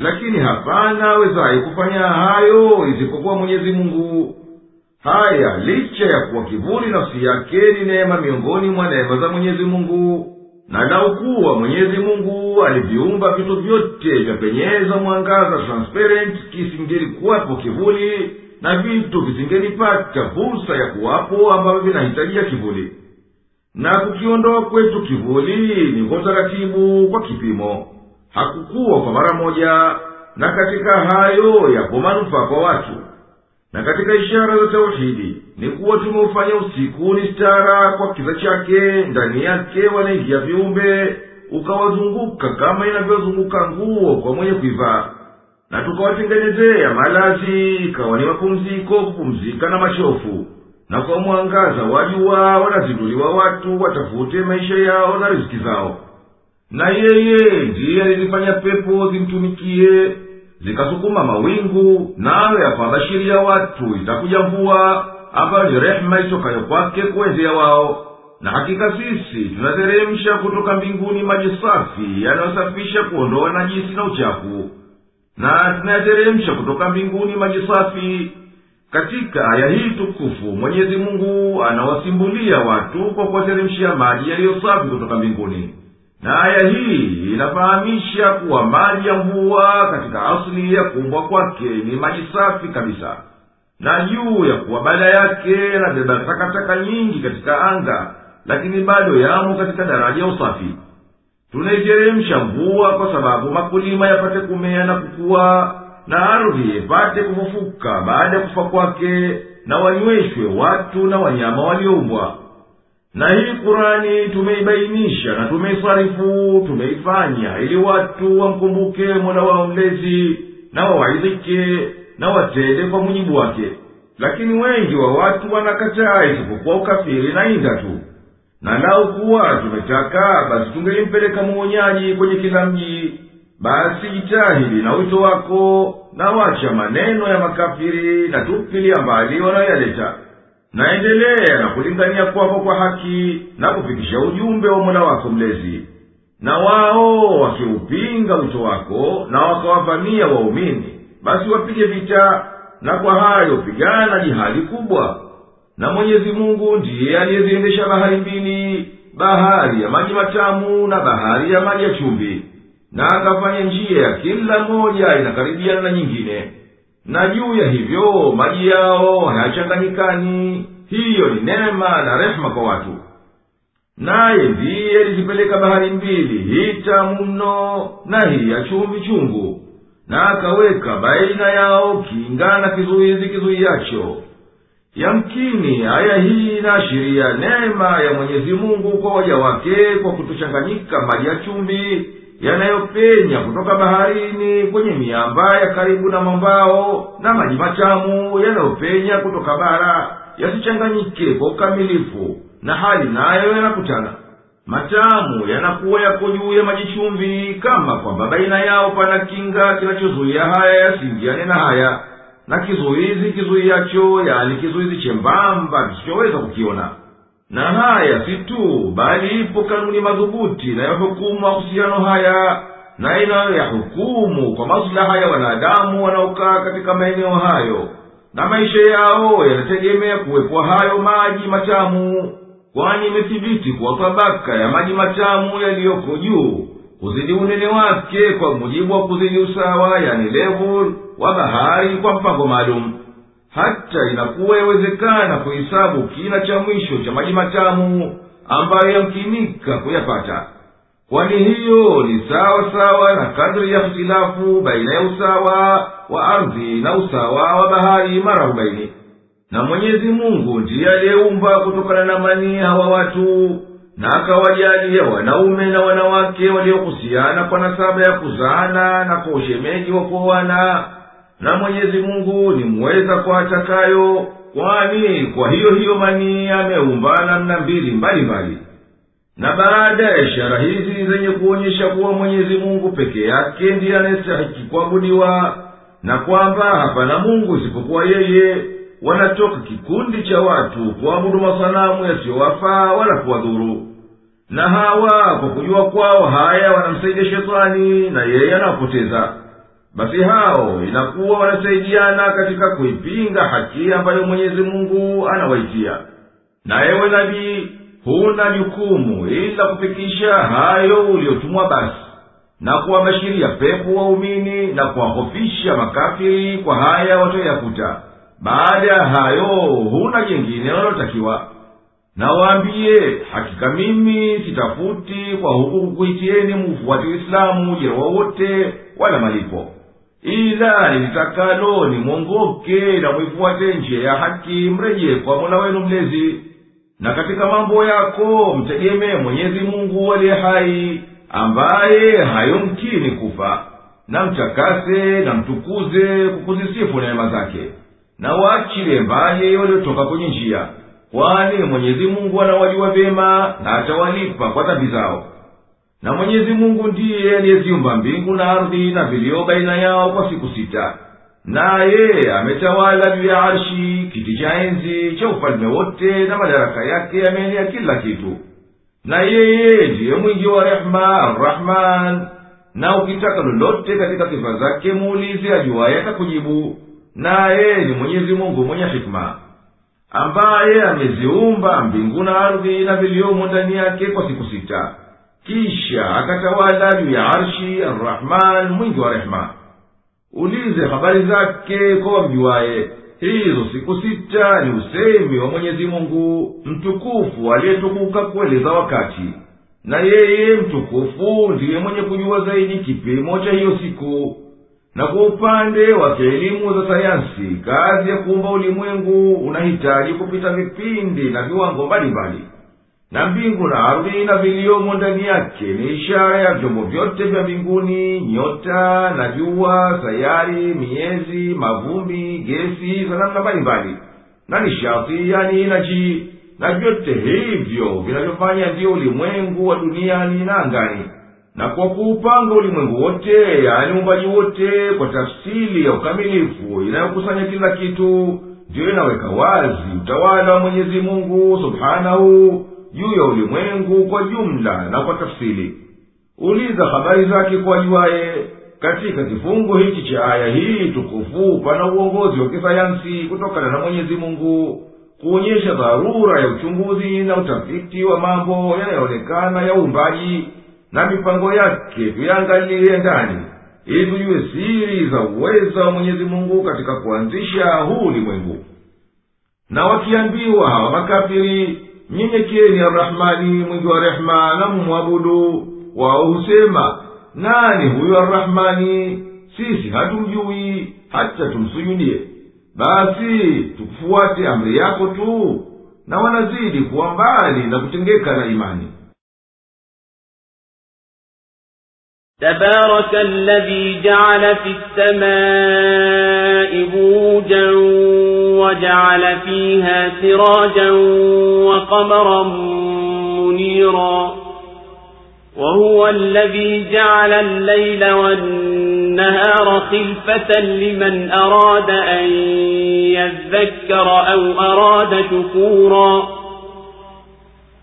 lakini hapana awezaye kufanya hayo isipokuwa mwenyezi mungu. Haya licha ya kuwa kivuli nafsi yake ni neema miongoni mwa neema za mwenyezi mungu na lau kuwa mwenyezi mungu aliviumba vitu vyote vyapenyeza mwangaza transparent kisingelikuwapo kivuli na vitu visingelipata fursa ya kuwapo ambavyo vinahitajia kivuli. Na kukiondoa kwetu kivuli ni kwa utaratibu kwa kipimo hakukuwa kwa mara moja na katika hayo yapo manufaa kwa watu. Na katika ishara za tauhidi ni kuwa tumeufanya usiku ni stara kwa kiza chake ndani yake wanaingia viumbe ukawazunguka kama inavyozunguka nguo kwa mwenye kuivaa. Na tukawatengenezea malazi ikawa ni mapumziko kupumzika na machofu. Na kwa mwangaza wa jua wanazinduliwa watu watafute maisha yao na riziki zao na yeye ndiye alilifanya pepo zimtumikie zikasukuma mawingu nayo yakawabashiria watu itakuja mvua ambayo ni rehema itokayo kwake kuwezea wao. Na hakika sisi tunateremsha kutoka mbinguni maji safi yanayosafisha kuondoa najisi na uchafu. Na tunayateremsha kutoka mbinguni maji safi. Katika aya hii tukufu mwenyezi mungu anawasimbulia watu kwa kuwateremshia maji yaliyo safi kutoka mbinguni na aya hii inafahamisha kuwa maji ya mvua katika asili ya kuumbwa kwake ni maji safi kabisa. Na juu ya kuwa baada yake yanabeba takataka nyingi katika anga lakini bado yamo katika daraja ya usafi. Tunaiteremsha mvua kwa sababu makulima yapate kumea na kukua na ardhi ipate kufufuka baada ya kufa kwake na wanyweshwe watu na wanyama walioumbwa na hii kurani tumeibainisha na tumeisarifu tumeifanya ili watu wamkumbuke mola wao mlezi na wawaidhike na watende kwa mujibu wake. Lakini wengi wa watu wanakataa isipokuwa ukafiri na inda tu. Na lau kuwa tumetaka basi tungelimpeleka muonyaji kwenye kila mji. Basi jitahidi na wito wako na wacha maneno ya makafiri na tupilia mbali wanayoyaleta naendelea na kulingania kwako kwa haki na kufikisha ujumbe wa mola wako mlezi. Na wao wakiupinga wito wako na wakawavamia waumini basi wapige vita na kwa hayo pigana jihadi kubwa. Na mwenyezi mungu ndiye aliyeziendesha bahari mbili bahari ya maji matamu na bahari ya maji ya chumvi. Na akafanya njia ya kila moja inakaribiana na nyingine na juu ya hivyo maji yao hayachanganyikani. Hiyo ni neema na rehema kwa watu. Naye ndiye alizipeleka bahari mbili hii tamu mno na hii ya chumvi chungu na akaweka baina yao kinga na kizuizi kizuiyacho yamkini aya hii inaashiria neema ya mwenyezi mungu kwa waja wake kwa kutochanganyika maji ya chumvi yanayopenya kutoka baharini kwenye miamba ya karibu na mambao na maji machamu yanayopenya kutoka bara yasichanganyike kwa ukamilifu na hali nayo yanakutana. Matamu yanakuwa yako juu ya maji chumvi kama kwamba baina yao pana kinga kinachozuia haya yasiingiane na haya na kizuizi kizuiyacho yani kizuizi chembamba kisichoweza kukiona na haya si tu bali ipo kanuni madhubuti inayohukumu mahusiano haya na inayoyahukumu kwa maslaha ya wanadamu wanaokaa katika maeneo hayo na maisha yao yanategemea kuwekwa hayo maji matamu kwani imethibiti kuwa tabaka ya maji matamu yaliyoko juu kuzidi unene wake kwa mujibu wa kuzidi usawa yani level wa bahari kwa mpango maalum hata inakuwa yawezekana kuhesabu kina cha mwisho cha maji matamu ambayo yamkinika kuyapata. Kwani hiyo ni sawa sawa na kadri ya hitilafu baina ya usawa wa ardhi na usawa wa bahari mara arobaini. Na mwenyezi mungu ndiye aliyeumba kutokana na manii hawa watu na akawajalia wanaume na wanawake waliohusiana kwa nasaba ya kuzaana na kwa ushemeji wa kuoana na mwenyezi mungu ni mweza kwa atakayo kwani kwa hiyo hiyo manii ameumba namna mbili mbalimbali. Na baada ya ishara hizi zenye kuonyesha kuwa mwenyezi mungu peke yake ndiye anayestahiki kuabudiwa na kwamba hapana mungu isipokuwa yeye wanatoka kikundi cha watu kuabudu masanamu yasiyowafaa wala kuwadhuru. Na hawa kwa kujua kwao haya wanamsaidia shetani na yeye anawapoteza basi hao inakuwa wanasaidiana katika kuipinga haki ambayo mwenyezi mungu anawaitia na ewe nabii huna jukumu ila kufikisha hayo uliotumwa basi na kuwabashiria pepo waumini na kuwahofisha makafiri kwa haya watoyakuta. Baada ya hayo huna jengine wanaotakiwa. Na waambiye hakika mimi sitafuti kwa huku kukuitieni mufuati uislamu ujira wowote wala malipo ila nilitakalo nimwongoke na mwifuate njia ya haki mrejee kwa mola wenu mlezi. Na katika mambo yako mtegemee mwenyezi mungu aliye hai ambaye hayomkini kufa. Na mtakase na mtukuze kukuzisifu neema zake. Na waachile mbali waliotoka kwenye njia. Kwani mwenyezi mungu anawajua vyema na atawalipa kwa dhambi zao na mwenyezi mungu ndiye aliyeziumba mbingu na ardhi na vilio baina yao kwa siku sita. Naye ametawala juu ya arshi kiti cha enzi cha ufalme wote na madaraka yake yameenea kila kitu. Na yeye ndiye mwingi wa rehema arrahman na ukitaka lolote katika sifa zake muulize ajuwaye atakujibu. Naye ni mwenyezi mungu mwenye hikma ambaye ameziumba mbingu na ardhi na viliomo ndani yake kwa siku sita kisha akatawala juu ya arshi arrahman mwingi wa rehema ulize habari zake kwa wamjuwaye hizo siku sita ni usemi wa mwenyezi mungu mtukufu aliyetukuka kueleza wakati. Na yeye mtukufu ndiye mwenye kujua zaidi kipimo cha hiyo siku. Na kwa upande wa kielimu za sayansi kazi ya kuumba ulimwengu unahitaji kupita vipindi na viwango mbalimbali na mbingu na ardhi na viliomo ndani yake ni ishara ya vyombo vyote vya mbinguni nyota na jua sayari miezi mavumbi gesi za namna mbalimbali. Na nishati yani inaji na vyote hivyo vinavyofanya ndiyo ulimwengu wa duniani na angani. Na kwa kuupanga ulimwengu wote yani umbaji wote kwa tafsili ya ukamilifu inayokusanya kila kitu ndiyo inaweka wazi utawala wa mwenyezi mungu subhanahu juu ya ulimwengu kwa jumla na kwa tafsili uliza habari zake kwa juaye katika kifungu hichi cha aya hii tukufu pana uongozi wa kisayansi kutokana na mwenyezi mungu kuonyesha dharura ya uchunguzi na utafiti wa mambo yanayoonekana ya uumbaji na mipango yake tuyangalie ndani ili tujue siri za uweza wa mwenyezi mungu katika kuanzisha huu ulimwengu. Na wakiambiwa hawa makafiri nyenyekieni arrahmani mwingi wa rehema na mumwabudu wao husema nani huyo arrahmani sisi hatumjui hata tumsujudie basi tukufuate amri yako tu na wanazidi kuwa mbali na kutengeka na imani تبارك الذي جعل في السماء بروجا وجعل فيها سراجا وقمرا منيرا وهو الذي جعل الليل والنهار خلفة لمن أراد أن يذكر أو أراد شكورا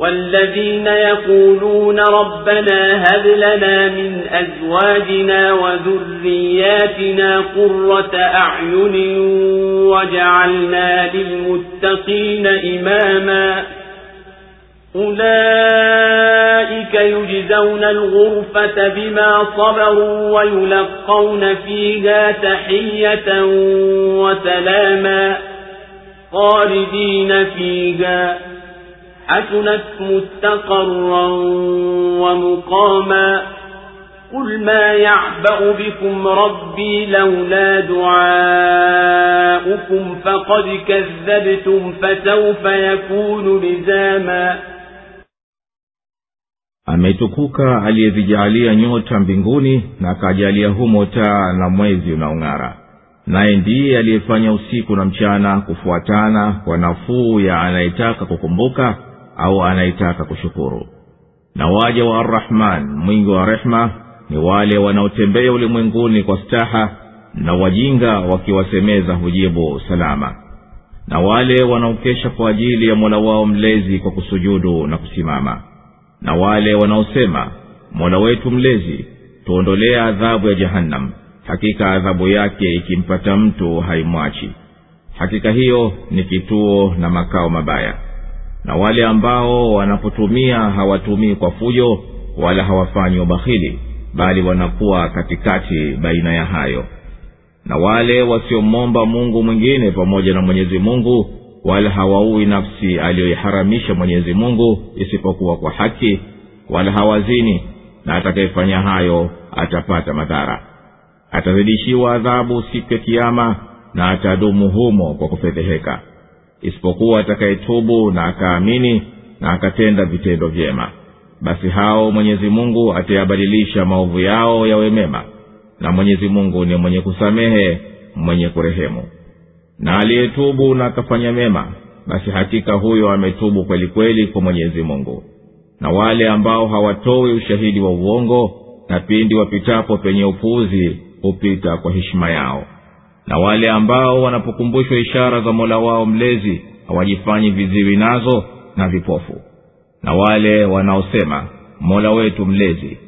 والذين يقولون ربنا هب لنا من أزواجنا وذرياتنا قرة أعين وجعلنا للمتقين إماما. أولئك يجزون الغرفة بما صبروا ويلقون فيها تحية وسلاما خالدين فيها. حسنت مستقرا ومقاما قل ما يعبأ بكم ربي لولا دعاؤكم فقد كذبتم فسوف يكون لزاما ametukuka aliyezijaalia nyota mbinguni na akajalia humo taa na mwezi unaong'ara naye ndiye aliyefanya usiku na mchana kufuatana kwa nafuu ya anayetaka kukumbuka au anayetaka kushukuru. Na waja wa arrahman mwingi wa rehma ni wale wanaotembea ulimwenguni kwa staha na wajinga wakiwasemeza hujibu salama. Na wale wanaokesha kwa ajili ya mola wao mlezi kwa kusujudu na kusimama. Na wale wanaosema mola wetu mlezi tuondolee adhabu ya jahannam. Hakika adhabu yake ikimpata mtu haimwachi. Hakika hiyo ni kituo na makao mabaya na wale ambao wanapotumia hawatumii kwa fujo wala hawafanyi ubakhili bali wanakuwa katikati baina ya hayo. Na wale wasiomwomba mungu mwingine pamoja na mwenyezi mungu wala hawaui nafsi aliyoiharamisha mwenyezi mungu isipokuwa kwa haki wala hawazini na atakayefanya hayo atapata madhara. Atazidishiwa adhabu siku ya kiama na atadumu humo kwa kufedheheka isipokuwa atakayetubu na akaamini na akatenda vitendo vyema. Basi hao mwenyezi mungu atayabadilisha maovu yao yawe mema na mwenyezi mungu ni mwenye kusamehe mwenye kurehemu. Na aliyetubu na akafanya mema basi hakika huyo ametubu kweli kweli kwa mwenyezi mungu. Na wale ambao hawatoi ushahidi wa uongo na pindi wapitapo penye upuuzi hupita kwa heshima yao na wale ambao wanapokumbushwa ishara za mola wao mlezi hawajifanyi viziwi nazo na vipofu. Na wale wanaosema mola wetu mlezi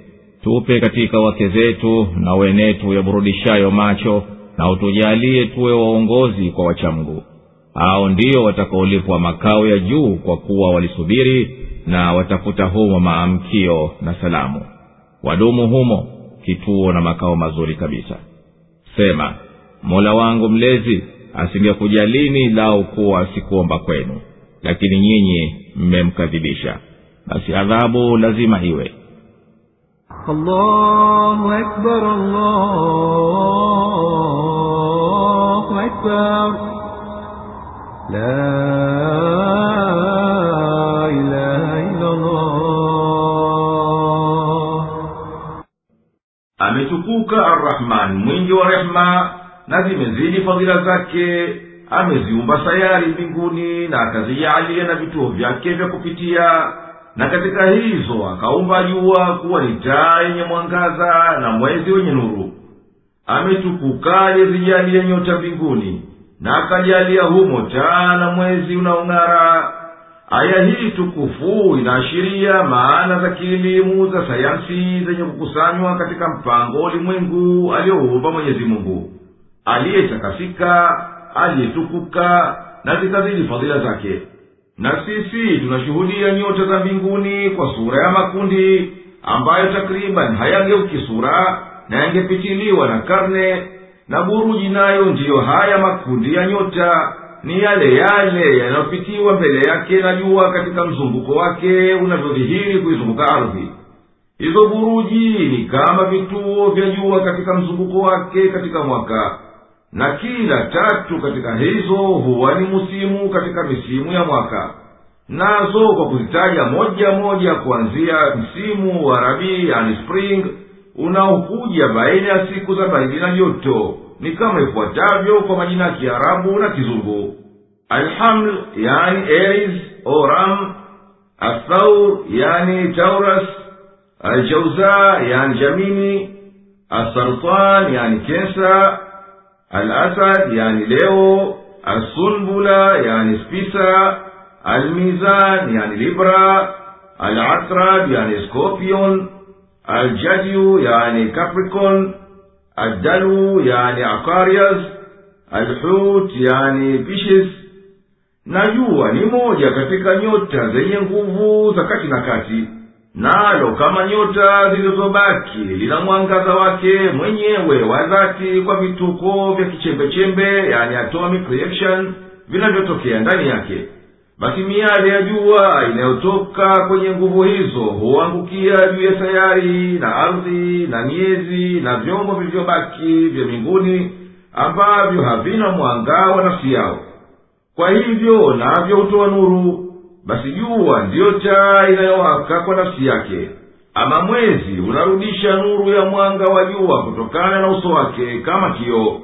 tupe katika wake zetu na wenetu yaburudishayo macho na utujalie tuwe waongozi kwa wachamgu. Hao ndio watakaolipwa makao ya juu kwa kuwa walisubiri na watafuta humo maamkio na salamu. Wadumu humo kituo na makao mazuri kabisa. Sema mola wangu mlezi asingekujalini lao kuwa sikuomba kwenu lakini nyinyi mmemkadhibisha. Basi adhabu lazima iwe. Allahu akbar, allahu akbar. La ilaha ametukuka arrahman mwingi wa rehma na zimezidi fadhila zake. Ameziumba sayari mbinguni na akazijalia na vituo vyake vya kupitia. Na katika hizo akaumba jua kuwa ni taa yenye mwangaza na mwezi wenye nuru. Ametukuka aliyezijalia nyota mbinguni na akajalia humo taa na mwezi unaong'ara. Aya hii tukufu inaashiria maana za kielimu za sayansi zenye kukusanywa katika mpango ulimwengu aliyouumba mwenyezi mungu aliyetakasika aliyetukuka na zikazidi fadhila zake. Na sisi tunashuhudia nyota za mbinguni kwa sura ya makundi ambayo takriban hayangeuki sura na yangepitiliwa na karne na buruji nayo ndiyo haya makundi ya nyota ni yale yale yanayopitiwa mbele yake na jua katika mzunguko wake unavyodhihiri kuizunguka ardhi. Hizo buruji ni kama vituo vya jua katika mzunguko wake katika mwaka na kila tatu katika hizo huwa ni musimu katika misimu ya mwaka. Nazo kwa kuzitaja moja moja kuanzia msimu wa rabii yani spring unaokuja baina ya siku za baridi na joto. Ni kama ifuatavyo kwa majina ya kiarabu na kizungu. Alhaml yani aries oram athaur yani tauras aljauza yani jamini asartan yani kensa alasad yani leo alsunbula yani spisa almizan yani libra alakrab yani scorpion aljadyu yani capricorn الدلو يعني aquarius alhut yani pishes na jua ni moja katika nyota zenye nguvu za kati na kati nalo kama nyota zilizobaki lina mwangaza wake mwenyewe wa dhati kwa vituko vya kichembechembe yani atomic reaction vinavyotokea ndani yake. Basi miale ya jua inayotoka kwenye nguvu hizo huangukia juu ya sayari na ardhi na miezi na vyombo vilivyobaki vya mbinguni ambavyo havina mwanga wa nafsi yao. Kwa hivyo navyo hutoa nuru basi jua ndiyo taa inayowaka kwa nafsi yake. Ama mwezi unarudisha nuru ya mwanga wa jua kutokana na uso wake kama kioo.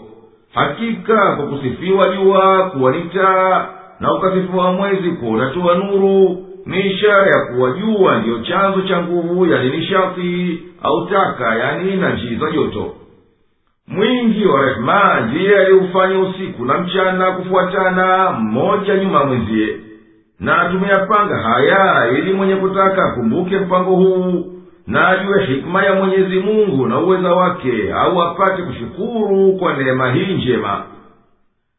Hakika kwa kusifiwa jua kuwa ni taa na ukasifiwa mwezi kuwa unatoa nuru ni ishara ya kuwa jua ndiyo chanzo cha nguvu yani nishati au taka yani na njii za joto. Mwingi wa rehema ndiye aliyeufanya usiku na mchana kufuatana mmoja nyuma mwenziye na tumeyapanga haya ili mwenye kutaka akumbuke mpango huu na ajue hikma ya mwenyezi mungu na uweza wake au apate kushukuru kwa neema hii njema.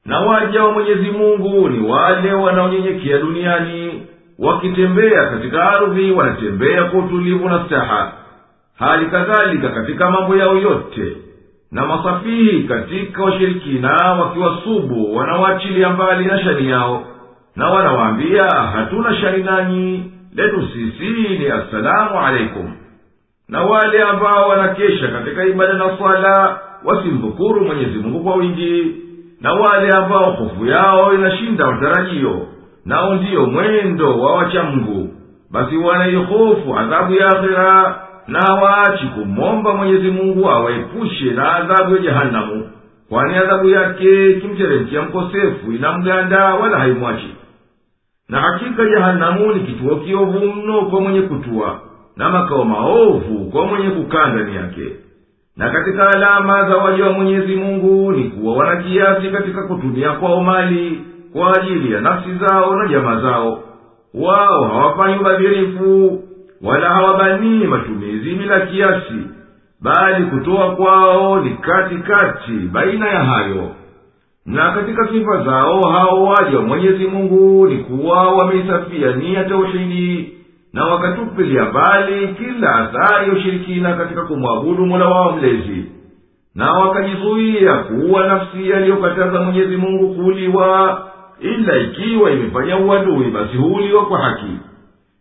Na waja wa mwenyezi mungu ni wale wanaonyenyekea duniani wakitembea katika ardhi wanatembea kwa utulivu na staha. Hali kadhalika katika mambo yao yote na masafihi katika washirikina wakiwasubu wanawaachilia mbali na shani yao na wanawaambia hatuna shari nanyi letu sisi ni assalamu alaikum na wale ambao wanakesha katika ibada na swala wasimdhukuru mwenyezi mungu kwa wingi. Na wale ambao hofu yao inashinda matarajio nao ndiyo mwendo wa wachamngu basi wanaihofu adhabu ya akhira na waachi kumwomba mwenyezi mungu awaepushe na adhabu ya jehanamu kwani adhabu yake kimteremkia mkosefu inamganda wala haimwachi na hakika jehanamu ni kituo kiovu mno kwa mwenye kutua na makao maovu kwa mwenye kukaa ndani yake. Na katika alama za waja wa mwenyezi mungu ni kuwa wana kiasi katika kutumia kwao mali kwa ajili ya nafsi zao na jamaa zao. Wao hawafanyi ubadhirifu wala hawabanii matumizi bila kiasi bali kutoa kwao ni katikati kati baina ya hayo na katika sifa zao hao waja wa mwenyezi mungu ni kuwa wameisafia nia tauhidi na wakatupilia mbali kila athari ya ushirikina katika kumwabudu mola wao mlezi. Na wakajizuia kuwa nafsi aliyokataza mwenyezi mungu kuuliwa ila ikiwa imefanya uadui basi huuliwa kwa haki.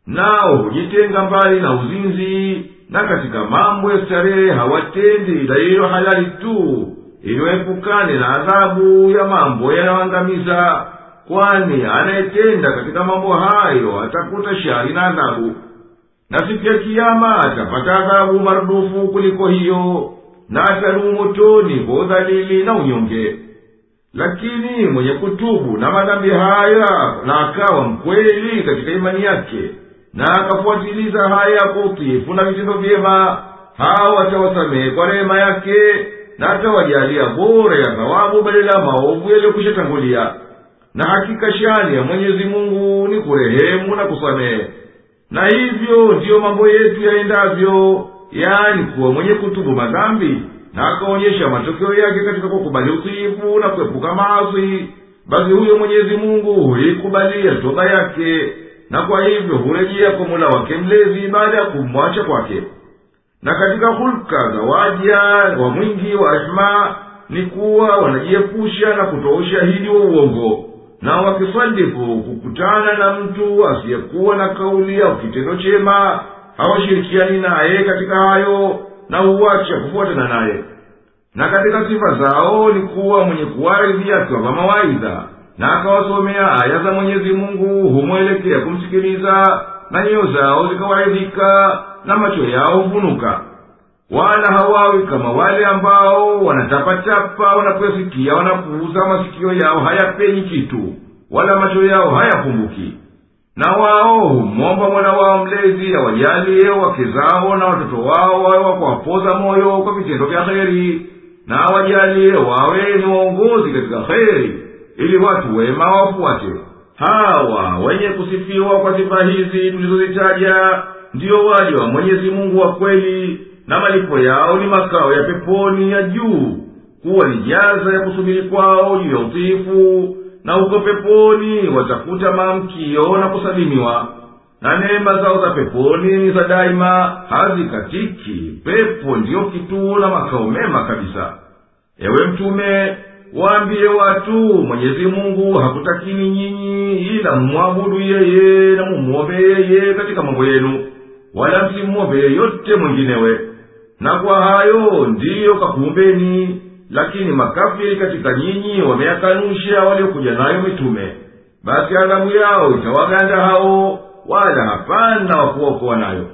Nao hujitenga mbali na uzinzi na katika mambo ya starehe hawatendi ila iliyo halali tu iliyoepukane na adhabu ya mambo yanayoangamiza kwani anayetenda katika mambo hayo atakuta shari na adhabu. Na siku ya kiama atapata adhabu marudufu kuliko hiyo na atadumu kwa udhalili na unyonge. Lakini mwenye kutubu na madhambi haya na akawa mkweli katika imani yake na akafuatiliza haya kwa utiifu na vitendo vyema hawa atawasamehe kwa rehema yake na atawajalia bora ya thawabu badala ya maovu yaliyokwisha tangulia. Na hakika shani ya mwenyezi mungu ni kurehemu na kusamehe. Na hivyo ndiyo mambo yetu yaendavyo yani kuwa mwenye kutubu madhambi na akaonyesha matokeo yake katika kukubali utiifu na kuepuka maasi. Basi huyo mwenyezi mungu huikubalia toba yake na kwa hivyo hurejea kwa mula wake mlezi baada ya kumwacha kwake na katika hulka za waja wa mwingi wa rehema ni kuwa wanajiepusha na kutoa ushahidi wa uongo. Na wakisadifu kukutana na mtu asiyekuwa na kauli au kitendo chema hawashirikiani naye katika hayo na huwacha kufuatana naye. Na katika sifa zao ni kuwa mwenye kuwaridhi akiwapa mawaidha na akawasomea aya za mwenyezi mungu humwelekea kumsikiliza na nyoyo zao zikawaridhika na macho yao huvunuka wala hawawi kama wale ambao wanatapatapa wanaposikia wanapuuza masikio yao hayapenyi kitu wala macho yao hayapumbuki na wao humwomba mwana wao mlezi awajalie wake zao na watoto wao wawe wakuwapoza moyo kwa vitendo vya heri na awajalie wawe ni waongozi katika heri ili watu wema wafuate. Hawa wenye kusifiwa kwa sifa hizi tulizozitaja ndiyo waja wa mwenyezi mungu wa kweli na malipo yao ni makao ya peponi ya juu. Kuwa ni jaza ya kusubiri kwao juu ya utiifu na huko peponi watakuta maamkio na kusalimiwa. Na neema zao za peponi ni za daima hazikatiki pepo ndiyo kituo na makao mema kabisa. Ewe mtume waambie watu mwenyezi mungu hakutakini nyinyi ila mmwabudu yeye na mumwombe yeye katika mambo yenu wala msimwombe yeyote mwinginewe na kwa hayo ndiyo kakuumbeni lakini makafiri katika nyinyi wameyakanusha waliokuja nayo mitume. Basi adhabu yao itawaganda hao wala hapana wakuokoa nayo